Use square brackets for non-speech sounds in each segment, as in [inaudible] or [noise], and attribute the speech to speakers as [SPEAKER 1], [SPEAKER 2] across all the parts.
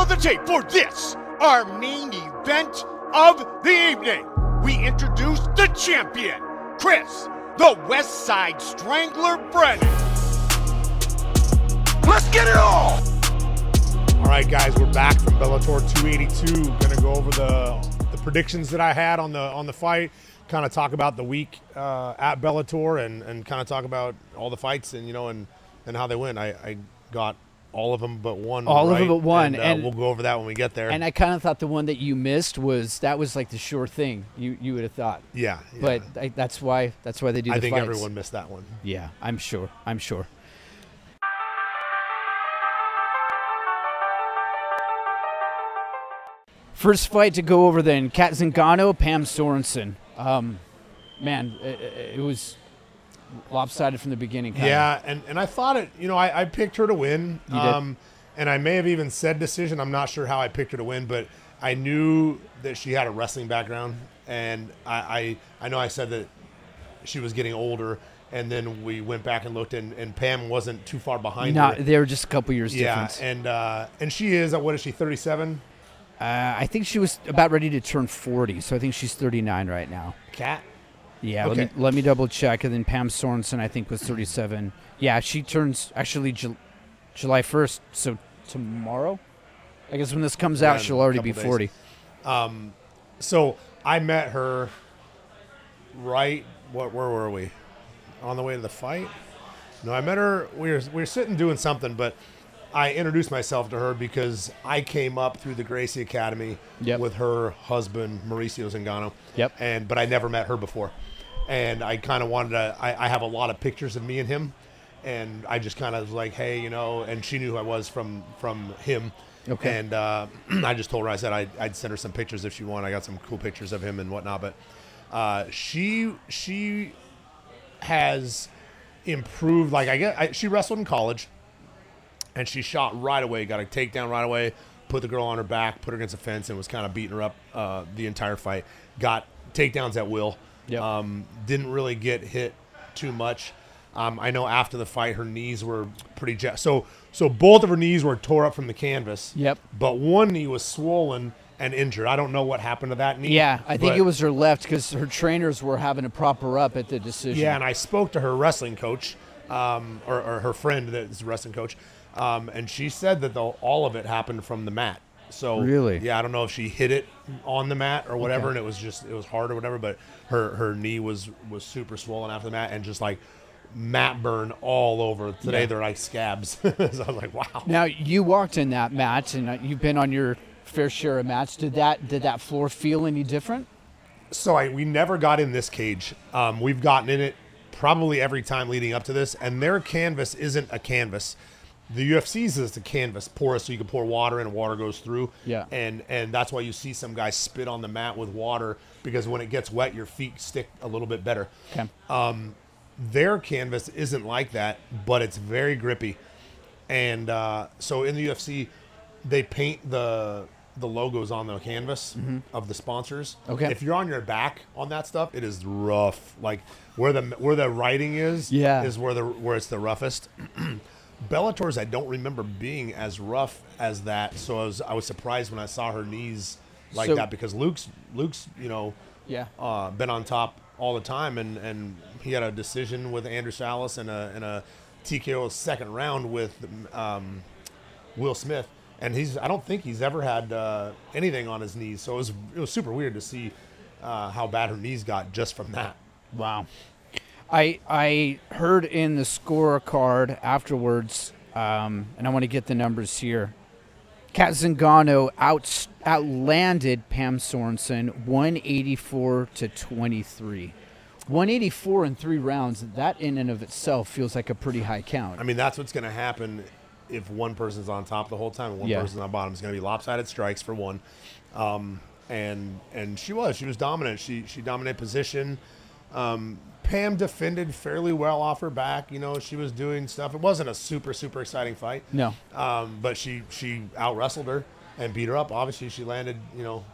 [SPEAKER 1] roll the tape for this, our main event of the evening. We introduce the champion, Chris, the West Side Strangler Brennan. Let's get it on!
[SPEAKER 2] All right, guys, we're back from Bellator 282. Going to go over the the predictions that I had on the on the fight. Kind of talk about the week uh, at Bellator and, and kind of talk about all the fights and you know and, and how they went. I, I got all of them but one.
[SPEAKER 3] All of them but one,
[SPEAKER 2] and, uh,
[SPEAKER 3] and-
[SPEAKER 2] we'll go over that when we get there.
[SPEAKER 3] And I kind of thought the one that you missed was that was like the sure thing you you would have thought.
[SPEAKER 2] yeah, yeah.
[SPEAKER 3] But I, that's why that's why they do.
[SPEAKER 2] I think
[SPEAKER 3] fights.
[SPEAKER 2] everyone missed that one.
[SPEAKER 3] Yeah, I'm sure. I'm sure. First fight to go over then, Cat Zingano, Pam Sorenson. Um, man, it, it was lopsided from the beginning. kinda.
[SPEAKER 2] Yeah, and, and I thought it. You know, I, I picked her to win.
[SPEAKER 3] You did.
[SPEAKER 2] Um, and I may have even said decision. I'm not sure how I picked her to win, but I knew that she had a wrestling background, and I I, I know I said that she was getting older, and then we went back and looked, and, and Pam wasn't too far behind
[SPEAKER 3] Not,
[SPEAKER 2] her.
[SPEAKER 3] they were just a couple years
[SPEAKER 2] Yeah,
[SPEAKER 3] difference.
[SPEAKER 2] and uh, and she is. uh, What is she? 37.
[SPEAKER 3] Uh, I think she was about ready to turn 40, so I think she's 39 right now.
[SPEAKER 2] Cat.
[SPEAKER 3] Yeah, let, me, let me double check. And then Pam Sorenson, I think, was 37. Yeah, she turns actually Ju- July 1st, so tomorrow? I guess when this comes out,
[SPEAKER 2] in
[SPEAKER 3] she'll already be
[SPEAKER 2] couple days.
[SPEAKER 3] 40.
[SPEAKER 2] So I met her right. What? Where were we? On the way to the fight? No, I met her. We were we were sitting doing something, but I introduced myself to her because I came up through the Gracie Academy
[SPEAKER 3] Yep.
[SPEAKER 2] with her husband Mauricio Zingano.
[SPEAKER 3] Yep.
[SPEAKER 2] And but I never met her before, and I kind of wanted to. I, I have a lot of pictures of me and him, and I just kind of was like, hey, you know, and she knew who I was from from him.
[SPEAKER 3] Okay.
[SPEAKER 2] And uh, [clears throat] I just told her I said I'd, I'd send her some pictures if she wanted. I got some cool pictures of him and whatnot. But uh, she she has improved. Like I get, I, she wrestled in college, and she shot right away. Got a takedown right away. Put the girl on her back, put her against a fence, and was kind of beating her up uh, the entire fight. Got takedowns at will.
[SPEAKER 3] Yep.
[SPEAKER 2] Um, didn't really get hit too much. Um, I know after the fight, her knees were pretty ja- so. So both of her knees were tore up from the canvas.
[SPEAKER 3] Yep.
[SPEAKER 2] But one knee was swollen and injured. I don't know what happened to that knee.
[SPEAKER 3] Yeah, I think it was her left because her trainers were having to prop her up at the decision.
[SPEAKER 2] Yeah, and I spoke to her wrestling coach, um, or, or her friend that is a wrestling coach, um, and she said that the, all of it happened from the mat. So
[SPEAKER 3] Really?
[SPEAKER 2] yeah, I don't know if she hit it on the mat or whatever,
[SPEAKER 3] Okay.
[SPEAKER 2] and it was just it was hard or whatever. But her her knee was was super swollen after the mat and just like mat burn all over. Today
[SPEAKER 3] Yeah.
[SPEAKER 2] they're like scabs. [laughs] so I was like, wow.
[SPEAKER 3] Now you walked in that match, and uh, you've been on your fair share of mats. Did that did that floor feel any different?
[SPEAKER 2] So I, we never got in this cage. Um, we've gotten in it probably every time leading up to this, and their canvas isn't a canvas. The UFC's is a canvas, porous, so you can pour water in, and water goes through.
[SPEAKER 3] Yeah.
[SPEAKER 2] And and that's why you see some guys spit on the mat with water because when it gets wet, your feet stick a little bit better.
[SPEAKER 3] Okay.
[SPEAKER 2] Um, Their canvas isn't like that, but it's very grippy. And uh, so in the UFC, they paint the the logos on the canvas of the sponsors.
[SPEAKER 3] Mm-hmm. Okay.
[SPEAKER 2] If you're on your back on that stuff, it is rough. Like where the where the writing is,
[SPEAKER 3] Yeah.
[SPEAKER 2] is where the where it's the roughest. [clears throat] Bellator's I don't remember being as rough as that. So I was I was surprised when I saw her knees like
[SPEAKER 3] So-
[SPEAKER 2] that because Luke's Luke's you know
[SPEAKER 3] Yeah.
[SPEAKER 2] uh, been on top all the time, and, and he had a decision with Andrew Salas and a, and a TKO second round with um, Will Smith, and he's I don't think he's ever had uh, anything on his knees, so it was it was super weird to see uh, how bad her knees got just from that.
[SPEAKER 3] Wow. I I heard in the scorecard afterwards, um, and I want to get the numbers here. Cat Zingano out outlanded Pam Sorenson 184 to 23. 184 in three rounds. That in and of itself feels like a pretty high count.
[SPEAKER 2] I mean, that's what's going to happen if one person's on top the whole time and one
[SPEAKER 3] Yeah.
[SPEAKER 2] person's on bottom. It's going to be lopsided strikes for one. Um, and and she was she was dominant. She she dominated position. Um, Pam defended fairly well off her back. You know, she was doing stuff. It wasn't a super super exciting fight.
[SPEAKER 3] No.
[SPEAKER 2] Um, but she she out wrestled her and beat her up. Obviously, she landed you know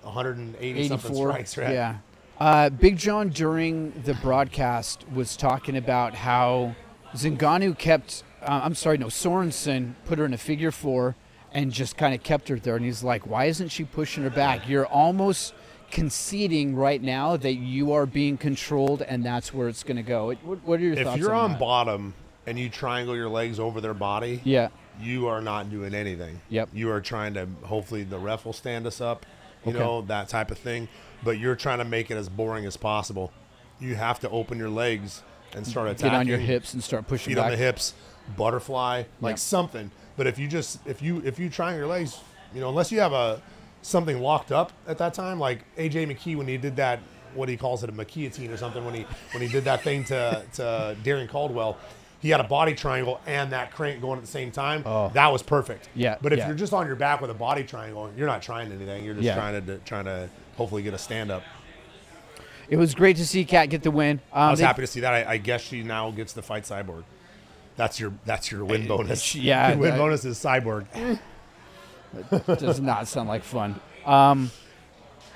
[SPEAKER 2] 180 something strikes. Right?
[SPEAKER 3] Yeah. Uh, Big John during the broadcast was talking about how Zingano kept. Uh, I'm sorry, no, Sorenson put her in a figure four, and just kind of kept her there. And he's like, "Why isn't she pushing her back? You're almost conceding right now that you are being controlled, and that's where it's going to go." It- What, what are your
[SPEAKER 2] If
[SPEAKER 3] thoughts If
[SPEAKER 2] you're
[SPEAKER 3] on,
[SPEAKER 2] on bottom and you triangle your legs over their body,
[SPEAKER 3] yeah,
[SPEAKER 2] you are not doing anything.
[SPEAKER 3] Yep.
[SPEAKER 2] You are trying to hopefully the ref will stand us up, you
[SPEAKER 3] Okay.
[SPEAKER 2] know, that type of thing. But you're trying to make it as boring as possible. You have to open your legs and start attacking.
[SPEAKER 3] get on your hips and start pushing
[SPEAKER 2] feet
[SPEAKER 3] back.
[SPEAKER 2] on the hips, butterfly, like
[SPEAKER 3] Yep.
[SPEAKER 2] something. But if you just if you if you triangle your legs, you know, unless you have a something locked up at that time, like AJ McKee when he did that, what he calls it a McKeotine or something when he when he did that thing to to Darrion Caldwell. He had a body triangle and that crank going at the same time.
[SPEAKER 3] Oh.
[SPEAKER 2] That was perfect.
[SPEAKER 3] Yeah,
[SPEAKER 2] But if
[SPEAKER 3] yeah.
[SPEAKER 2] you're just on your back with a body triangle, you're not trying anything. You're just
[SPEAKER 3] Yeah.
[SPEAKER 2] trying to trying to hopefully get a stand up.
[SPEAKER 3] It was great to see Cat get the win. Um,
[SPEAKER 2] I was
[SPEAKER 3] they-
[SPEAKER 2] happy to see that. I, I guess she now gets to fight Cyborg. That's your that's your win bonus.
[SPEAKER 3] yeah, [laughs]
[SPEAKER 2] your win bonus is Cyborg.
[SPEAKER 3] Does not sound like fun. Um,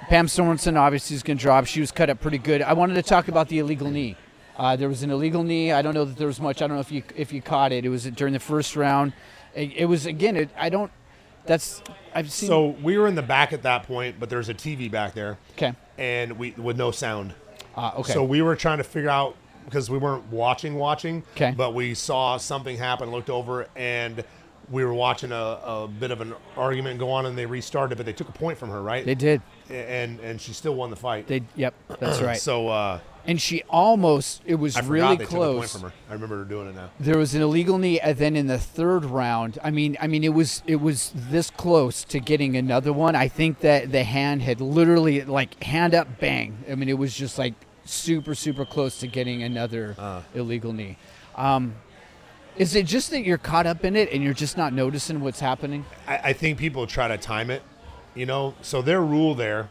[SPEAKER 3] Pam Sorenson obviously is going to drop. She was cut up pretty good. I wanted to talk about the illegal knee. Uh, there was an illegal knee. I don't know that there was much. I don't know if you if you caught it. It was during the first round. It, it was again. It, I don't. That's I've seen.
[SPEAKER 2] So we were in the back at that point, but there's a TV back there,
[SPEAKER 3] okay.
[SPEAKER 2] and we with no sound.
[SPEAKER 3] Uh, okay.
[SPEAKER 2] So we were trying to figure out because we weren't watching, watching.
[SPEAKER 3] Okay.
[SPEAKER 2] But we saw something happen, looked over, and we were watching a, a bit of an argument go on, and they restarted, but they took a point from her, right?
[SPEAKER 3] they did.
[SPEAKER 2] and and she still won the fight.
[SPEAKER 3] They. Yep. That's [clears throat] right.
[SPEAKER 2] So uh,
[SPEAKER 3] and she almost. It was
[SPEAKER 2] I
[SPEAKER 3] really
[SPEAKER 2] they took a point
[SPEAKER 3] close.
[SPEAKER 2] from her. I remember her doing it now.
[SPEAKER 3] There was an illegal knee, and then in the third round, I mean, I mean, it was it was this close to getting another one. I think that the hand had literally like hand up, bang. I mean, it was just like super super close to getting another
[SPEAKER 2] Uh.
[SPEAKER 3] illegal knee. Um, is it just that you're caught up in it and you're just not noticing what's happening?
[SPEAKER 2] I, I think people try to time it, you know. So their rule there,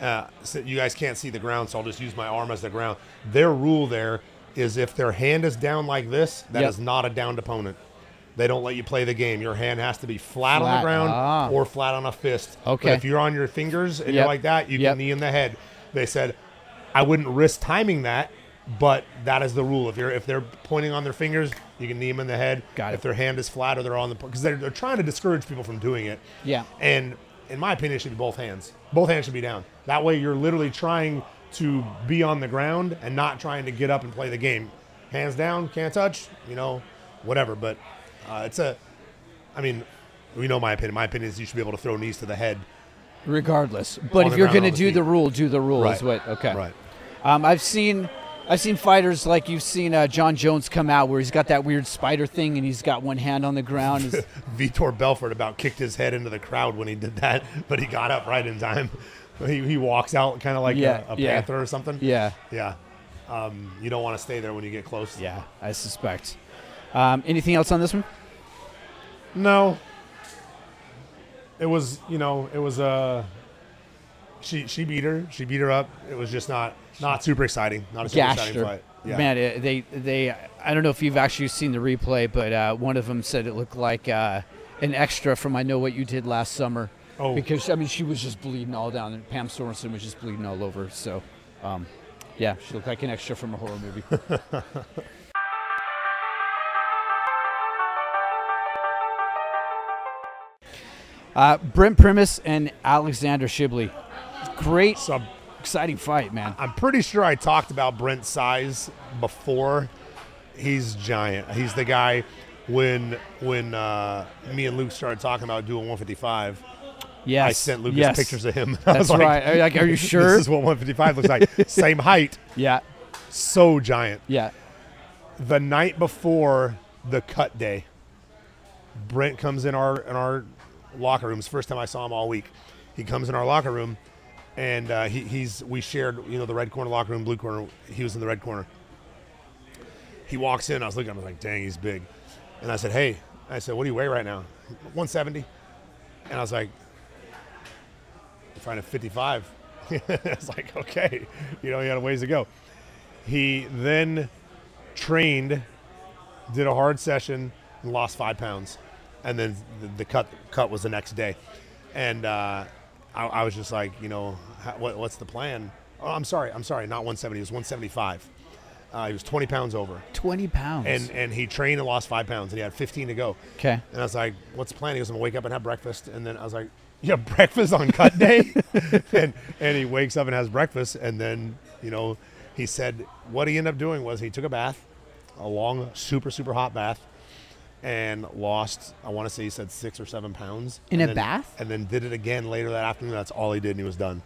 [SPEAKER 2] uh, so you guys can't see the ground, so I'll just use my arm as the ground. Their rule there is if their hand is down like this, that is
[SPEAKER 3] Yep.
[SPEAKER 2] not a downed opponent. They don't let you play the game. Your hand has to be flat, on the ground
[SPEAKER 3] ah.
[SPEAKER 2] or flat on a fist.
[SPEAKER 3] Okay.
[SPEAKER 2] But if you're on your fingers and you're like that, you
[SPEAKER 3] Yep.
[SPEAKER 2] can knee in the head. They said, I wouldn't risk timing that, but that is the rule. If you're if they're pointing on their fingers, you can knee them in the head.
[SPEAKER 3] Got it.
[SPEAKER 2] If their hand is flat or they're on the because they're, they're trying to discourage people from doing it.
[SPEAKER 3] Yeah.
[SPEAKER 2] And in my opinion, it should be both hands. Both hands should be down. That way, you're literally trying to be on the ground and not trying to get up and play the game. Hands down, can't touch. You know, whatever. But uh, it's a. I mean, we know my opinion. My opinion is you should be able to throw knees to the head.
[SPEAKER 3] Regardless, but if you're going to do
[SPEAKER 2] feet.
[SPEAKER 3] the rule, do the rule. Is what? Okay.
[SPEAKER 2] Right.
[SPEAKER 3] Um, I've seen, I've seen fighters like you've seen uh, Jon Jones come out where he's got that weird spider thing and he's got one hand on the ground. [laughs]
[SPEAKER 2] Vitor Belfort about kicked his head into the crowd when he did that, [laughs] but he got up right in time. [laughs] He, he walks out kind of like
[SPEAKER 3] Yeah,
[SPEAKER 2] a, a
[SPEAKER 3] yeah.
[SPEAKER 2] panther or something.
[SPEAKER 3] yeah,
[SPEAKER 2] Yeah. Um, you don't want to stay there when you get close.
[SPEAKER 3] yeah, I suspect. Um, anything else on this one?
[SPEAKER 2] No. It was, you know, it was uh she she beat her. She beat her up. It was just not not super exciting. Not a super
[SPEAKER 3] Gashed
[SPEAKER 2] exciting
[SPEAKER 3] her.
[SPEAKER 2] fight. Yeah.
[SPEAKER 3] Man, it, they they. I don't know if you've actually seen the replay, but uh, one of them said it looked like uh, an extra from I Know What You Did Last Summer.
[SPEAKER 2] Oh.
[SPEAKER 3] Because I mean, she was just bleeding all down, and Pam Sorenson was just bleeding all over. So, um, yeah, she looked like an extra from a horror movie. [laughs] uh, Brent Primus and Alexandr Shabliy. Great, exciting fight, man.
[SPEAKER 2] I'm pretty sure I talked about Brent's size before. He's giant. He's the guy when when uh, me and Luke started talking about doing 155.
[SPEAKER 3] Yes,
[SPEAKER 2] I sent Lucas
[SPEAKER 3] yes.
[SPEAKER 2] pictures of him. [laughs]
[SPEAKER 3] That's
[SPEAKER 2] like,
[SPEAKER 3] right. Are, like, are you [laughs] sure?
[SPEAKER 2] This is what 155 looks like. [laughs] Same height,
[SPEAKER 3] yeah,
[SPEAKER 2] so giant.
[SPEAKER 3] yeah.
[SPEAKER 2] the night before the cut day, Brent comes in our in our locker room. It's the first time I saw him all week. He comes in our locker room, and uh, he, he's we shared you know the red corner locker room, blue corner. He was in the red corner. He walks in. I was looking. At him, I was like, "Dang, he's big." And I said, "Hey," I said, "What do you weigh right now?" 170. And I was like, "I'm trying to 55." I was like, "Okay," you know, he had a ways to go. He then trained, did a hard session, and lost five pounds, and then the, the cut cut was the next day, and uh, I, I was just like, you know, how, what, what's the plan? Oh, I'm sorry, I'm sorry, not 170, it was 175. Uh, he was 20 pounds over,
[SPEAKER 3] 20 pounds.
[SPEAKER 2] and and he trained and lost five pounds, and he had 15 to go.
[SPEAKER 3] okay.
[SPEAKER 2] And I was like, "What's the plan?" He goes, "I'm gonna wake up and have breakfast." And then I was like, "You have breakfast on cut [laughs] day?" and and he wakes up and has breakfast, and then you know, he said what he ended up doing was he took a bath, a long, super super hot bath, and lost. I want to say he said six or seven pounds
[SPEAKER 3] In a
[SPEAKER 2] then-
[SPEAKER 3] bath?
[SPEAKER 2] and then did it again later that afternoon. That's all he did, and he was done.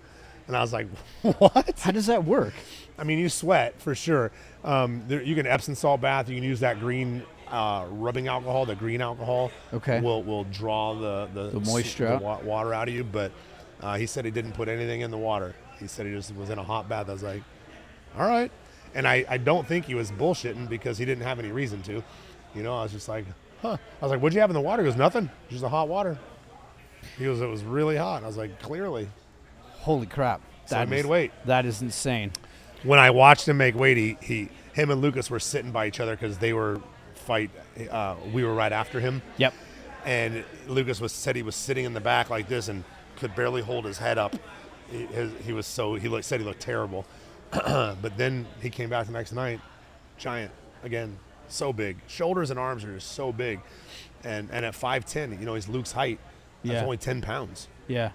[SPEAKER 2] And I was like, [laughs] "What?"
[SPEAKER 3] How does that work?
[SPEAKER 2] I mean, you sweat for sure. Um, there, you can Epsom salt bath. You can use that green uh, rubbing alcohol. The green alcohol
[SPEAKER 3] Okay.
[SPEAKER 2] will will draw the the,
[SPEAKER 3] The moisture
[SPEAKER 2] the wa- water out of you. But uh, he said he didn't put anything in the water. He said he just was in a hot bath. I was like, all right. And I, I don't think he was bullshitting because he didn't have any reason to. You know, I was just like, huh. I was like, what'd you have in the water? He goes, nothing. Just the hot water. He goes, it was really hot. I was like, clearly.
[SPEAKER 3] Holy crap.
[SPEAKER 2] So I
[SPEAKER 3] That
[SPEAKER 2] made
[SPEAKER 3] is-
[SPEAKER 2] weight.
[SPEAKER 3] That is insane.
[SPEAKER 2] when I watched him make weight, he, he him and Lucas were sitting by each other because they were fight. Uh, we were right after him,
[SPEAKER 3] Yep.
[SPEAKER 2] and Lucas was said he was sitting in the back like this and could barely hold his head up. He, his, he was so he looked, said he looked terrible, [clears throat] but then he came back the next night, giant again, so big. Shoulders and arms are just so big, and and at five ten, you know, he's Luke's height. That's
[SPEAKER 3] Yeah.
[SPEAKER 2] only ten pounds.
[SPEAKER 3] Yeah.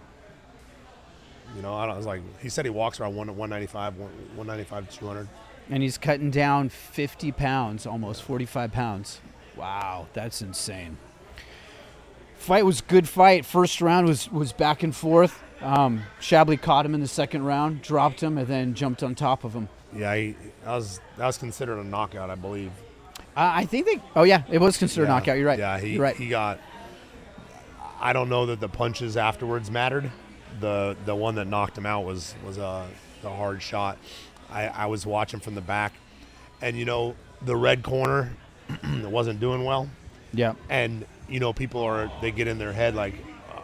[SPEAKER 2] You know, I, I was like, he said he walks around one one ninety five, one ninety five, two hundred.
[SPEAKER 3] And he's cutting down 50 pounds, almost 45 pounds. Wow, that's insane. Fight was good fight. First round was was back and forth. Um, Shabliy caught him in the second round, dropped him, and then jumped on top of him.
[SPEAKER 2] Yeah, he, that was that was considered a knockout, I believe.
[SPEAKER 3] Uh, I think they. Oh yeah, it was considered
[SPEAKER 2] Yeah.
[SPEAKER 3] a knockout. You're right.
[SPEAKER 2] Yeah, he
[SPEAKER 3] You're right.
[SPEAKER 2] he got. I don't know that the punches afterwards mattered. The the one that knocked him out was was a, a hard shot. I, I was watching from the back, and you know the red corner [clears throat] wasn't doing well,
[SPEAKER 3] yeah.
[SPEAKER 2] and you know people are they get in their head like uh,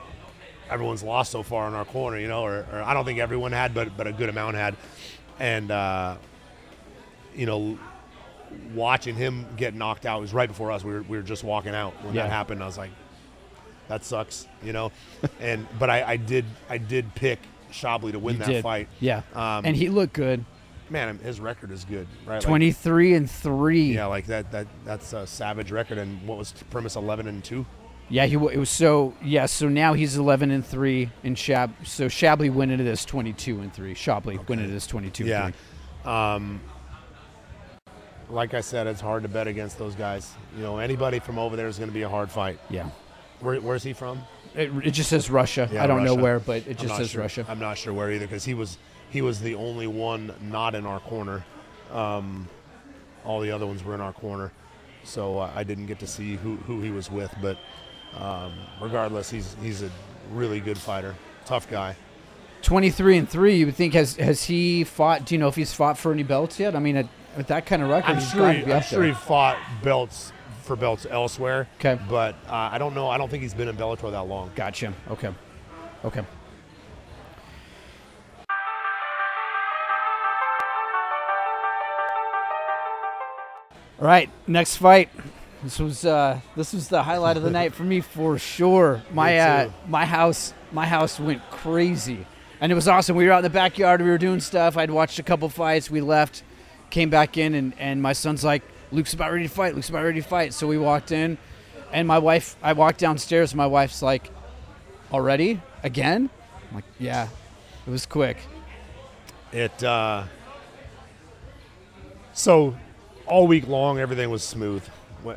[SPEAKER 2] everyone's lost so far in our corner, you know, or, or I don't think everyone had, but but a good amount had, and uh, you know watching him get knocked out was right before us. We were, we were just walking out when
[SPEAKER 3] Yeah.
[SPEAKER 2] that happened. I was like, that sucks, you know. [laughs] and but I, I did I did pick Shabliy to win
[SPEAKER 3] You
[SPEAKER 2] that
[SPEAKER 3] did.
[SPEAKER 2] fight.
[SPEAKER 3] Yeah.
[SPEAKER 2] Um,
[SPEAKER 3] and he looked good.
[SPEAKER 2] Man, his record is good, right? Like,
[SPEAKER 3] 23 and three.
[SPEAKER 2] yeah, like that that that's a savage record. And what was Primus eleven and two?
[SPEAKER 3] Yeah, he it was so yeah. So now he's 11 and three, and Shab. So Shabliy went into this 22 and three. Shabliy went into this 22.
[SPEAKER 2] Yeah.
[SPEAKER 3] And three.
[SPEAKER 2] Um, like I said, it's hard to bet against those guys. You know, anybody from over there is going to be a hard fight.
[SPEAKER 3] Yeah.
[SPEAKER 2] Where, where's he from?
[SPEAKER 3] It, it just says Russia.
[SPEAKER 2] Yeah,
[SPEAKER 3] I don't know where, but it just says
[SPEAKER 2] sure.
[SPEAKER 3] Russia.
[SPEAKER 2] I'm not sure where either because he was he was the only one not in our corner. Um, all the other ones were in our corner, so uh, I didn't get to see who, who he was with. But um, regardless, he's he's a really good fighter, tough guy.
[SPEAKER 3] 23 and three. You would think has has he fought? Do you know if he's fought for any belts yet? I mean, at, with that kind of record,
[SPEAKER 2] I'm
[SPEAKER 3] he's
[SPEAKER 2] sure
[SPEAKER 3] got
[SPEAKER 2] he,
[SPEAKER 3] to be
[SPEAKER 2] I'm
[SPEAKER 3] up
[SPEAKER 2] sure
[SPEAKER 3] there.
[SPEAKER 2] he fought belts for belts elsewhere.
[SPEAKER 3] 'Kay.
[SPEAKER 2] but uh, I don't know. I don't think he's been in Bellator that long.
[SPEAKER 3] Gotcha. Okay. Okay. All right, next fight. This was uh, this was the highlight of the night for me for sure. [laughs] My uh, my house my house went crazy, and it was awesome. We were out in the backyard. We were doing stuff. I'd watched a couple fights. We left, came back in, and and my son's like, "Luke's about ready to fight. Luke's about ready to fight." So we walked in, and my wife. I walked downstairs. My wife's like, "Already again?" I'm like, "Yeah." It was quick.
[SPEAKER 2] It uh, so all week long everything was smooth.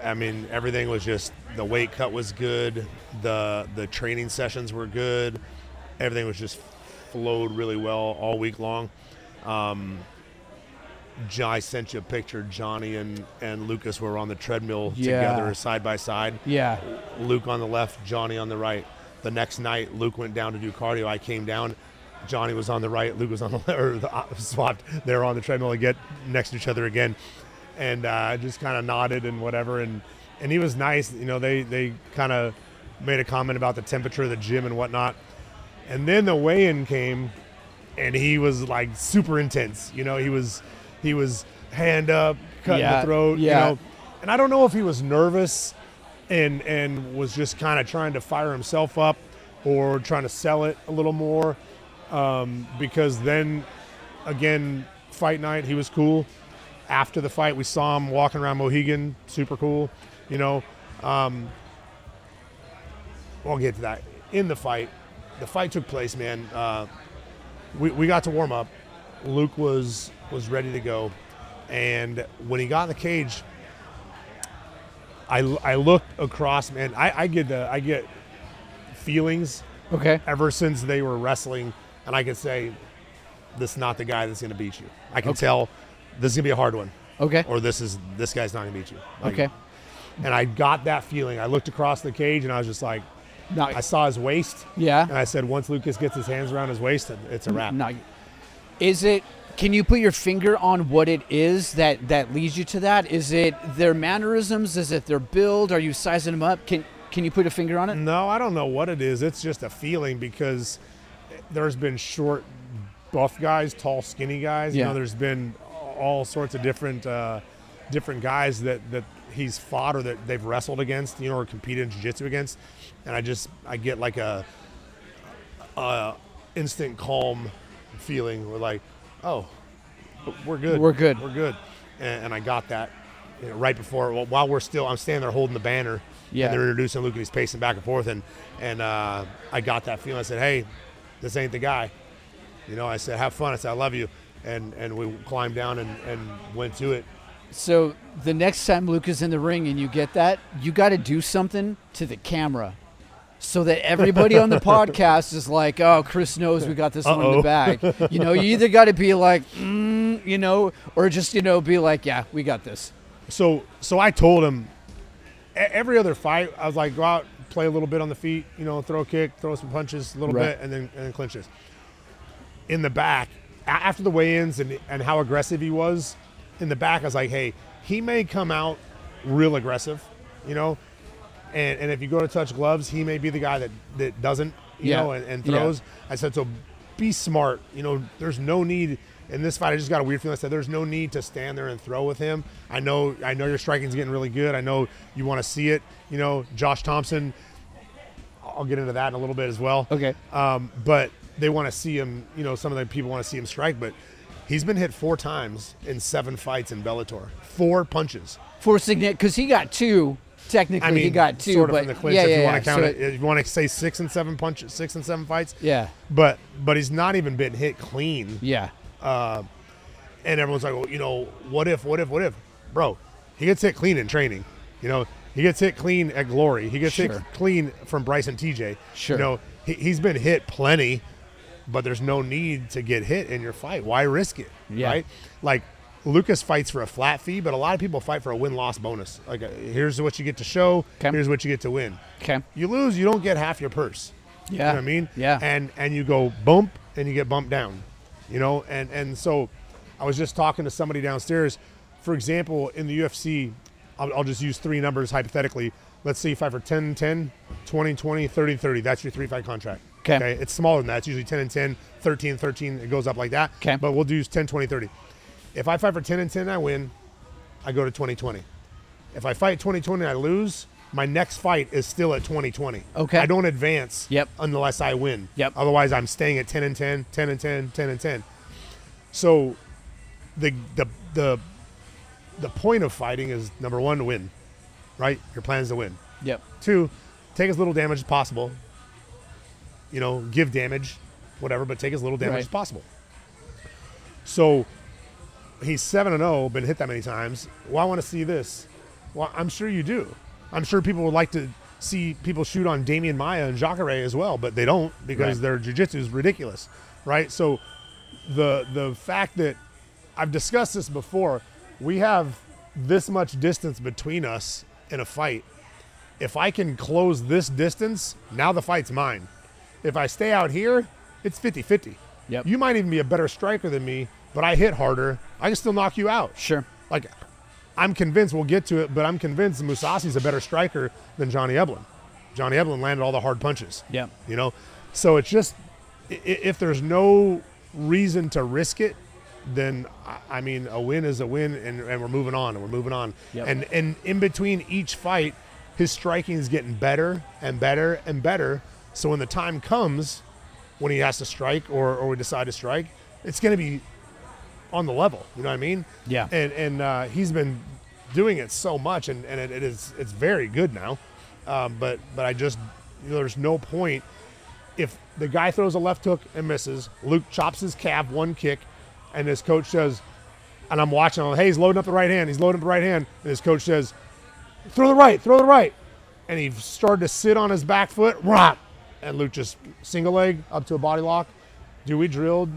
[SPEAKER 2] I mean everything was just the weight cut was good. The the training sessions were good. Everything was just flowed really well all week long. Um, I sent you a picture. Johnny and, and Lucas were on the treadmill
[SPEAKER 3] Yeah.
[SPEAKER 2] together, side by side.
[SPEAKER 3] Yeah.
[SPEAKER 2] Luke on the left, Johnny on the right. The next night, Luke went down to do cardio. I came down. Johnny was on the right. Luke was on the left. [laughs] Or the, swapped. They were on the treadmill again, next to each other again, and uh, just kind of nodded and whatever. And and he was nice. You know, they they kind of made a comment about the temperature of the gym and whatnot. And then the weigh-in came, and he was like super intense. You know, he was he was hand up, cutting
[SPEAKER 3] Yeah,
[SPEAKER 2] the throat.
[SPEAKER 3] yeah.
[SPEAKER 2] You know, and I don't know if he was nervous and and was just kind of trying to fire himself up or trying to sell it a little more um, because then again fight night he was cool after the fight, we saw him walking around Mohegan, super cool. You know, um, we'll get to that. In the fight, the fight took place, man. Uh, we, we got to warm up. Luke was was ready to go, and when he got in the cage, I, I looked across, man. I, I get the I get feelings
[SPEAKER 3] Okay.
[SPEAKER 2] ever since they were wrestling, and I could say, this is not the guy that's going to beat you. I can tell this is going to be a hard one,
[SPEAKER 3] Okay.
[SPEAKER 2] or this is this guy's not going to beat you. Like,
[SPEAKER 3] Okay.
[SPEAKER 2] And I got that feeling. I looked across the cage, and I was just like,
[SPEAKER 3] Now,
[SPEAKER 2] I saw his waist,
[SPEAKER 3] yeah.
[SPEAKER 2] and I said, once Lucas gets his hands around his waist, it's a wrap.
[SPEAKER 3] Now, is it? Can you put your finger on what it is that that leads you to that? Is it their mannerisms? Is it their build? Are you sizing them up? Can Can you put a finger on it?
[SPEAKER 2] No, I don't know what it is. It's just a feeling because there's been short, buff guys, tall, skinny guys. You know, there's been all sorts of different uh, different guys that that he's fought or that they've wrestled against, you know, or competed in jiu-jitsu against. And I just I get like a, a instant calm feeling. We're like, oh, we're good.
[SPEAKER 3] We're good.
[SPEAKER 2] We're good. And, and I got that you know, right before while we're still I'm standing there holding the banner.
[SPEAKER 3] Yeah.
[SPEAKER 2] And they're introducing Luke and he's pacing back and forth and and uh, I got that feeling. I said, hey, this ain't the guy. You know, I said, have fun. I said, I love you. And and we climbed down and, and went to it.
[SPEAKER 3] So the next time Luke is in the ring and you get that, you got to do something to the camera, so that everybody on the [laughs] podcast is like, "Oh, Chris knows we got this one in the bag." You know, you either got to be like, mm, you know, or just you know be like, "Yeah, we got this."
[SPEAKER 2] So so I told him every other fight, I was like, go out, play a little bit on the feet, you know, throw a kick, throw some punches a little
[SPEAKER 3] Right.
[SPEAKER 2] bit, and then and then clinches. In the back, after the weigh-ins and and how aggressive he was, in the back, I was like, hey, he may come out real aggressive, you know, and and if you go to touch gloves, he may be the guy that that doesn't, you
[SPEAKER 3] Yeah.
[SPEAKER 2] know, and, and
[SPEAKER 3] Yeah.
[SPEAKER 2] throws. I said, so be smart. You know, there's no need in this fight. I just got a weird feeling. I said, there's no need to stand there and throw with him. I know, I know your striking's getting really good. I know you want to see it. You know, Josh Thomson. I'll get into that in a little bit as well.
[SPEAKER 3] Okay.
[SPEAKER 2] Um, but they want to see him. You know, some of the people want to see him strike, but he's been hit four times in seven fights in Bellator. Four punches.
[SPEAKER 3] Four significant, because he got two. Technically,
[SPEAKER 2] I mean,
[SPEAKER 3] he got two,
[SPEAKER 2] sort of
[SPEAKER 3] but
[SPEAKER 2] from the clinch.
[SPEAKER 3] yeah,
[SPEAKER 2] if
[SPEAKER 3] yeah,
[SPEAKER 2] you want to count
[SPEAKER 3] So
[SPEAKER 2] it, if you want to say six and seven punches, six and seven fights.
[SPEAKER 3] Yeah,
[SPEAKER 2] But but he's not even been hit clean.
[SPEAKER 3] yeah, uh,
[SPEAKER 2] and everyone's like, well, you know, what if, what if, what if, bro? He gets hit clean in training. You know, he gets hit clean at Glory. He gets hit clean from Bryson TJ.
[SPEAKER 3] Sure.
[SPEAKER 2] You know, he, he's been hit plenty, but there's no need to get hit in your fight. Why risk it?
[SPEAKER 3] Yeah.
[SPEAKER 2] Right? Like Lucas fights for a flat fee, but a lot of people fight for a win loss bonus. Like, uh, here's what you get to show.
[SPEAKER 3] Okay.
[SPEAKER 2] Here's what you get to win.
[SPEAKER 3] okay,
[SPEAKER 2] You lose, you don't get half your purse. You know
[SPEAKER 3] yeah,
[SPEAKER 2] what I mean?
[SPEAKER 3] yeah,
[SPEAKER 2] And and you go bump and you get bumped down. You know, and and so I was just talking to somebody downstairs. For example, in the UFC, I'll, I'll just use three numbers hypothetically. Let's say you fight for 10 10, 20 20, 30 30. That's your three fight contract.
[SPEAKER 3] Okay.
[SPEAKER 2] It's smaller than that. It's usually 10 and 10, 13 13. It goes up like that.
[SPEAKER 3] Okay.
[SPEAKER 2] But we'll do 10 20 30. If I fight for 10 and 10 and I win, I go to 2020. If I fight 2020 and I lose, my next fight is still at 2020.
[SPEAKER 3] Okay.
[SPEAKER 2] I don't advance
[SPEAKER 3] Yep.
[SPEAKER 2] unless I win.
[SPEAKER 3] Yep.
[SPEAKER 2] Otherwise, I'm staying at 10 and 10, 10 and 10, 10 and 10. So the the the the point of fighting is number 1 to win. Right? Your plan is to win.
[SPEAKER 3] yep,
[SPEAKER 2] Two, take as little damage as possible. You know, give damage, whatever, but take as little damage
[SPEAKER 3] Right.
[SPEAKER 2] as possible. So he's 7 and 0, been hit that many times. Well, I want to see this. Well, I'm sure you do. I'm sure people would like to see people shoot on Demian Maia and Jacare as well, but they don't because
[SPEAKER 3] Right.
[SPEAKER 2] their jiu-jitsu is ridiculous, right? So the the fact that I've discussed this before, we have this much distance between us in a fight. If I can close this distance, now the fight's mine. If I stay out here, it's 50-50.
[SPEAKER 3] Yep.
[SPEAKER 2] You might even be a better striker than me, but I hit harder. I can still knock you out.
[SPEAKER 3] sure,
[SPEAKER 2] Like, I'm convinced we'll get to it, but I'm convinced Mousasi's a better striker than Johnny Eblen. Johnny Eblen landed all the hard punches.
[SPEAKER 3] Yeah.
[SPEAKER 2] You know, so it's just if there's no reason to risk it, then I- I mean a win is a win, and, and we're moving on, and we're moving on.
[SPEAKER 3] Yep.
[SPEAKER 2] And and in between each fight, his striking is getting better and better and better. So when the time comes, when he has to strike or or we decide to strike, it's going to be on the level. You know what I mean?
[SPEAKER 3] Yeah.
[SPEAKER 2] And and uh, he's been doing it so much, and, and it, it is it's very good now. Um, but but I just you know, there's no point if the guy throws a left hook and misses. Luke chops his calf one kick, and his coach says, and I'm watching. I'm like, hey, he's loading up the right hand. He's loading up the right hand, and his coach says, throw the right, throw the right, and he started to sit on his back foot, rah, and Luke just single leg up to a body lock. Dewey drilled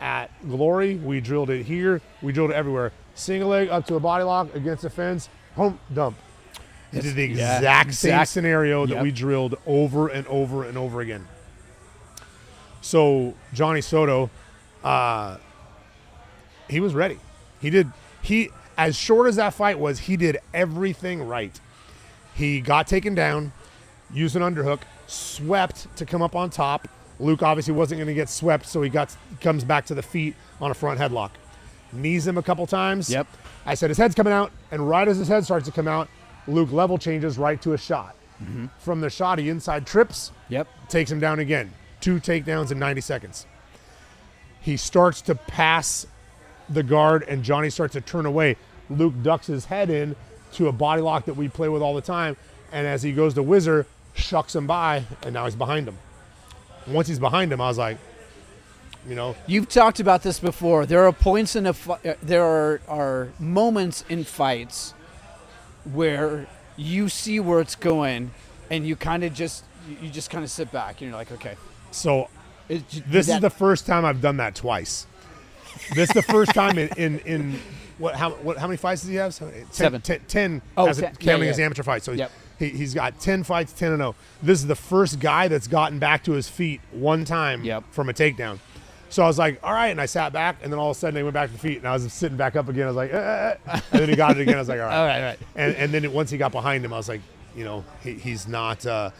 [SPEAKER 2] at Glory. We drilled it here. We drilled it everywhere. Single leg up to a body lock against the fence. Home dump. It did the
[SPEAKER 3] yeah,
[SPEAKER 2] exact same
[SPEAKER 3] exact-
[SPEAKER 2] scenario that
[SPEAKER 3] Yep.
[SPEAKER 2] we drilled over and over and over again. So Johnny Soto, uh, he was ready. He did he as short as that fight was, he did everything right. He got taken down, used an underhook, swept to come up on top. Luke obviously wasn't going to get swept, so he got comes back to the feet on a front headlock. Knees him a couple times.
[SPEAKER 3] Yep.
[SPEAKER 2] I said his head's coming out, and right as his head starts to come out, Luke level changes right to a shot. Mm-hmm. From the shot, he inside trips,
[SPEAKER 3] Yep.
[SPEAKER 2] takes him down again. Two takedowns in 90 seconds. He starts to pass the guard, and Johnny starts to turn away. Luke ducks his head in to a body lock that we play with all the time, and as he goes to whizzer, shucks him by, and now he's behind him. Once he's behind him, I was like, you know,
[SPEAKER 3] You've talked about this before. There are points in a fi- uh, there are, are moments in fights where you see where it's going, and you kind of just you- just kind of sit back and you're like, okay,
[SPEAKER 2] so
[SPEAKER 3] it,
[SPEAKER 2] this
[SPEAKER 3] that-
[SPEAKER 2] is the first time I've done that twice. This is the first time in, in, in what how what how many fights does he have? Ten,
[SPEAKER 3] Seven.
[SPEAKER 2] ten- ten
[SPEAKER 3] Oh,
[SPEAKER 2] as a-
[SPEAKER 3] 10. Yeah,
[SPEAKER 2] counting
[SPEAKER 3] yeah.
[SPEAKER 2] his amateur fights. So
[SPEAKER 3] Yep.
[SPEAKER 2] He, he's got ten fights, ten and zero. This is the first guy that's gotten back to his feet one time
[SPEAKER 3] Yep.
[SPEAKER 2] from a takedown. So I was like, all right, and I sat back, and then all of a sudden they went back to the feet, and I was sitting back up again. I was like, eh, eh, eh. [laughs] and then he got it again. I was like, all right,
[SPEAKER 3] all right, right.
[SPEAKER 2] and and then once he got behind him, I was like, you know, he, he's not. Uh,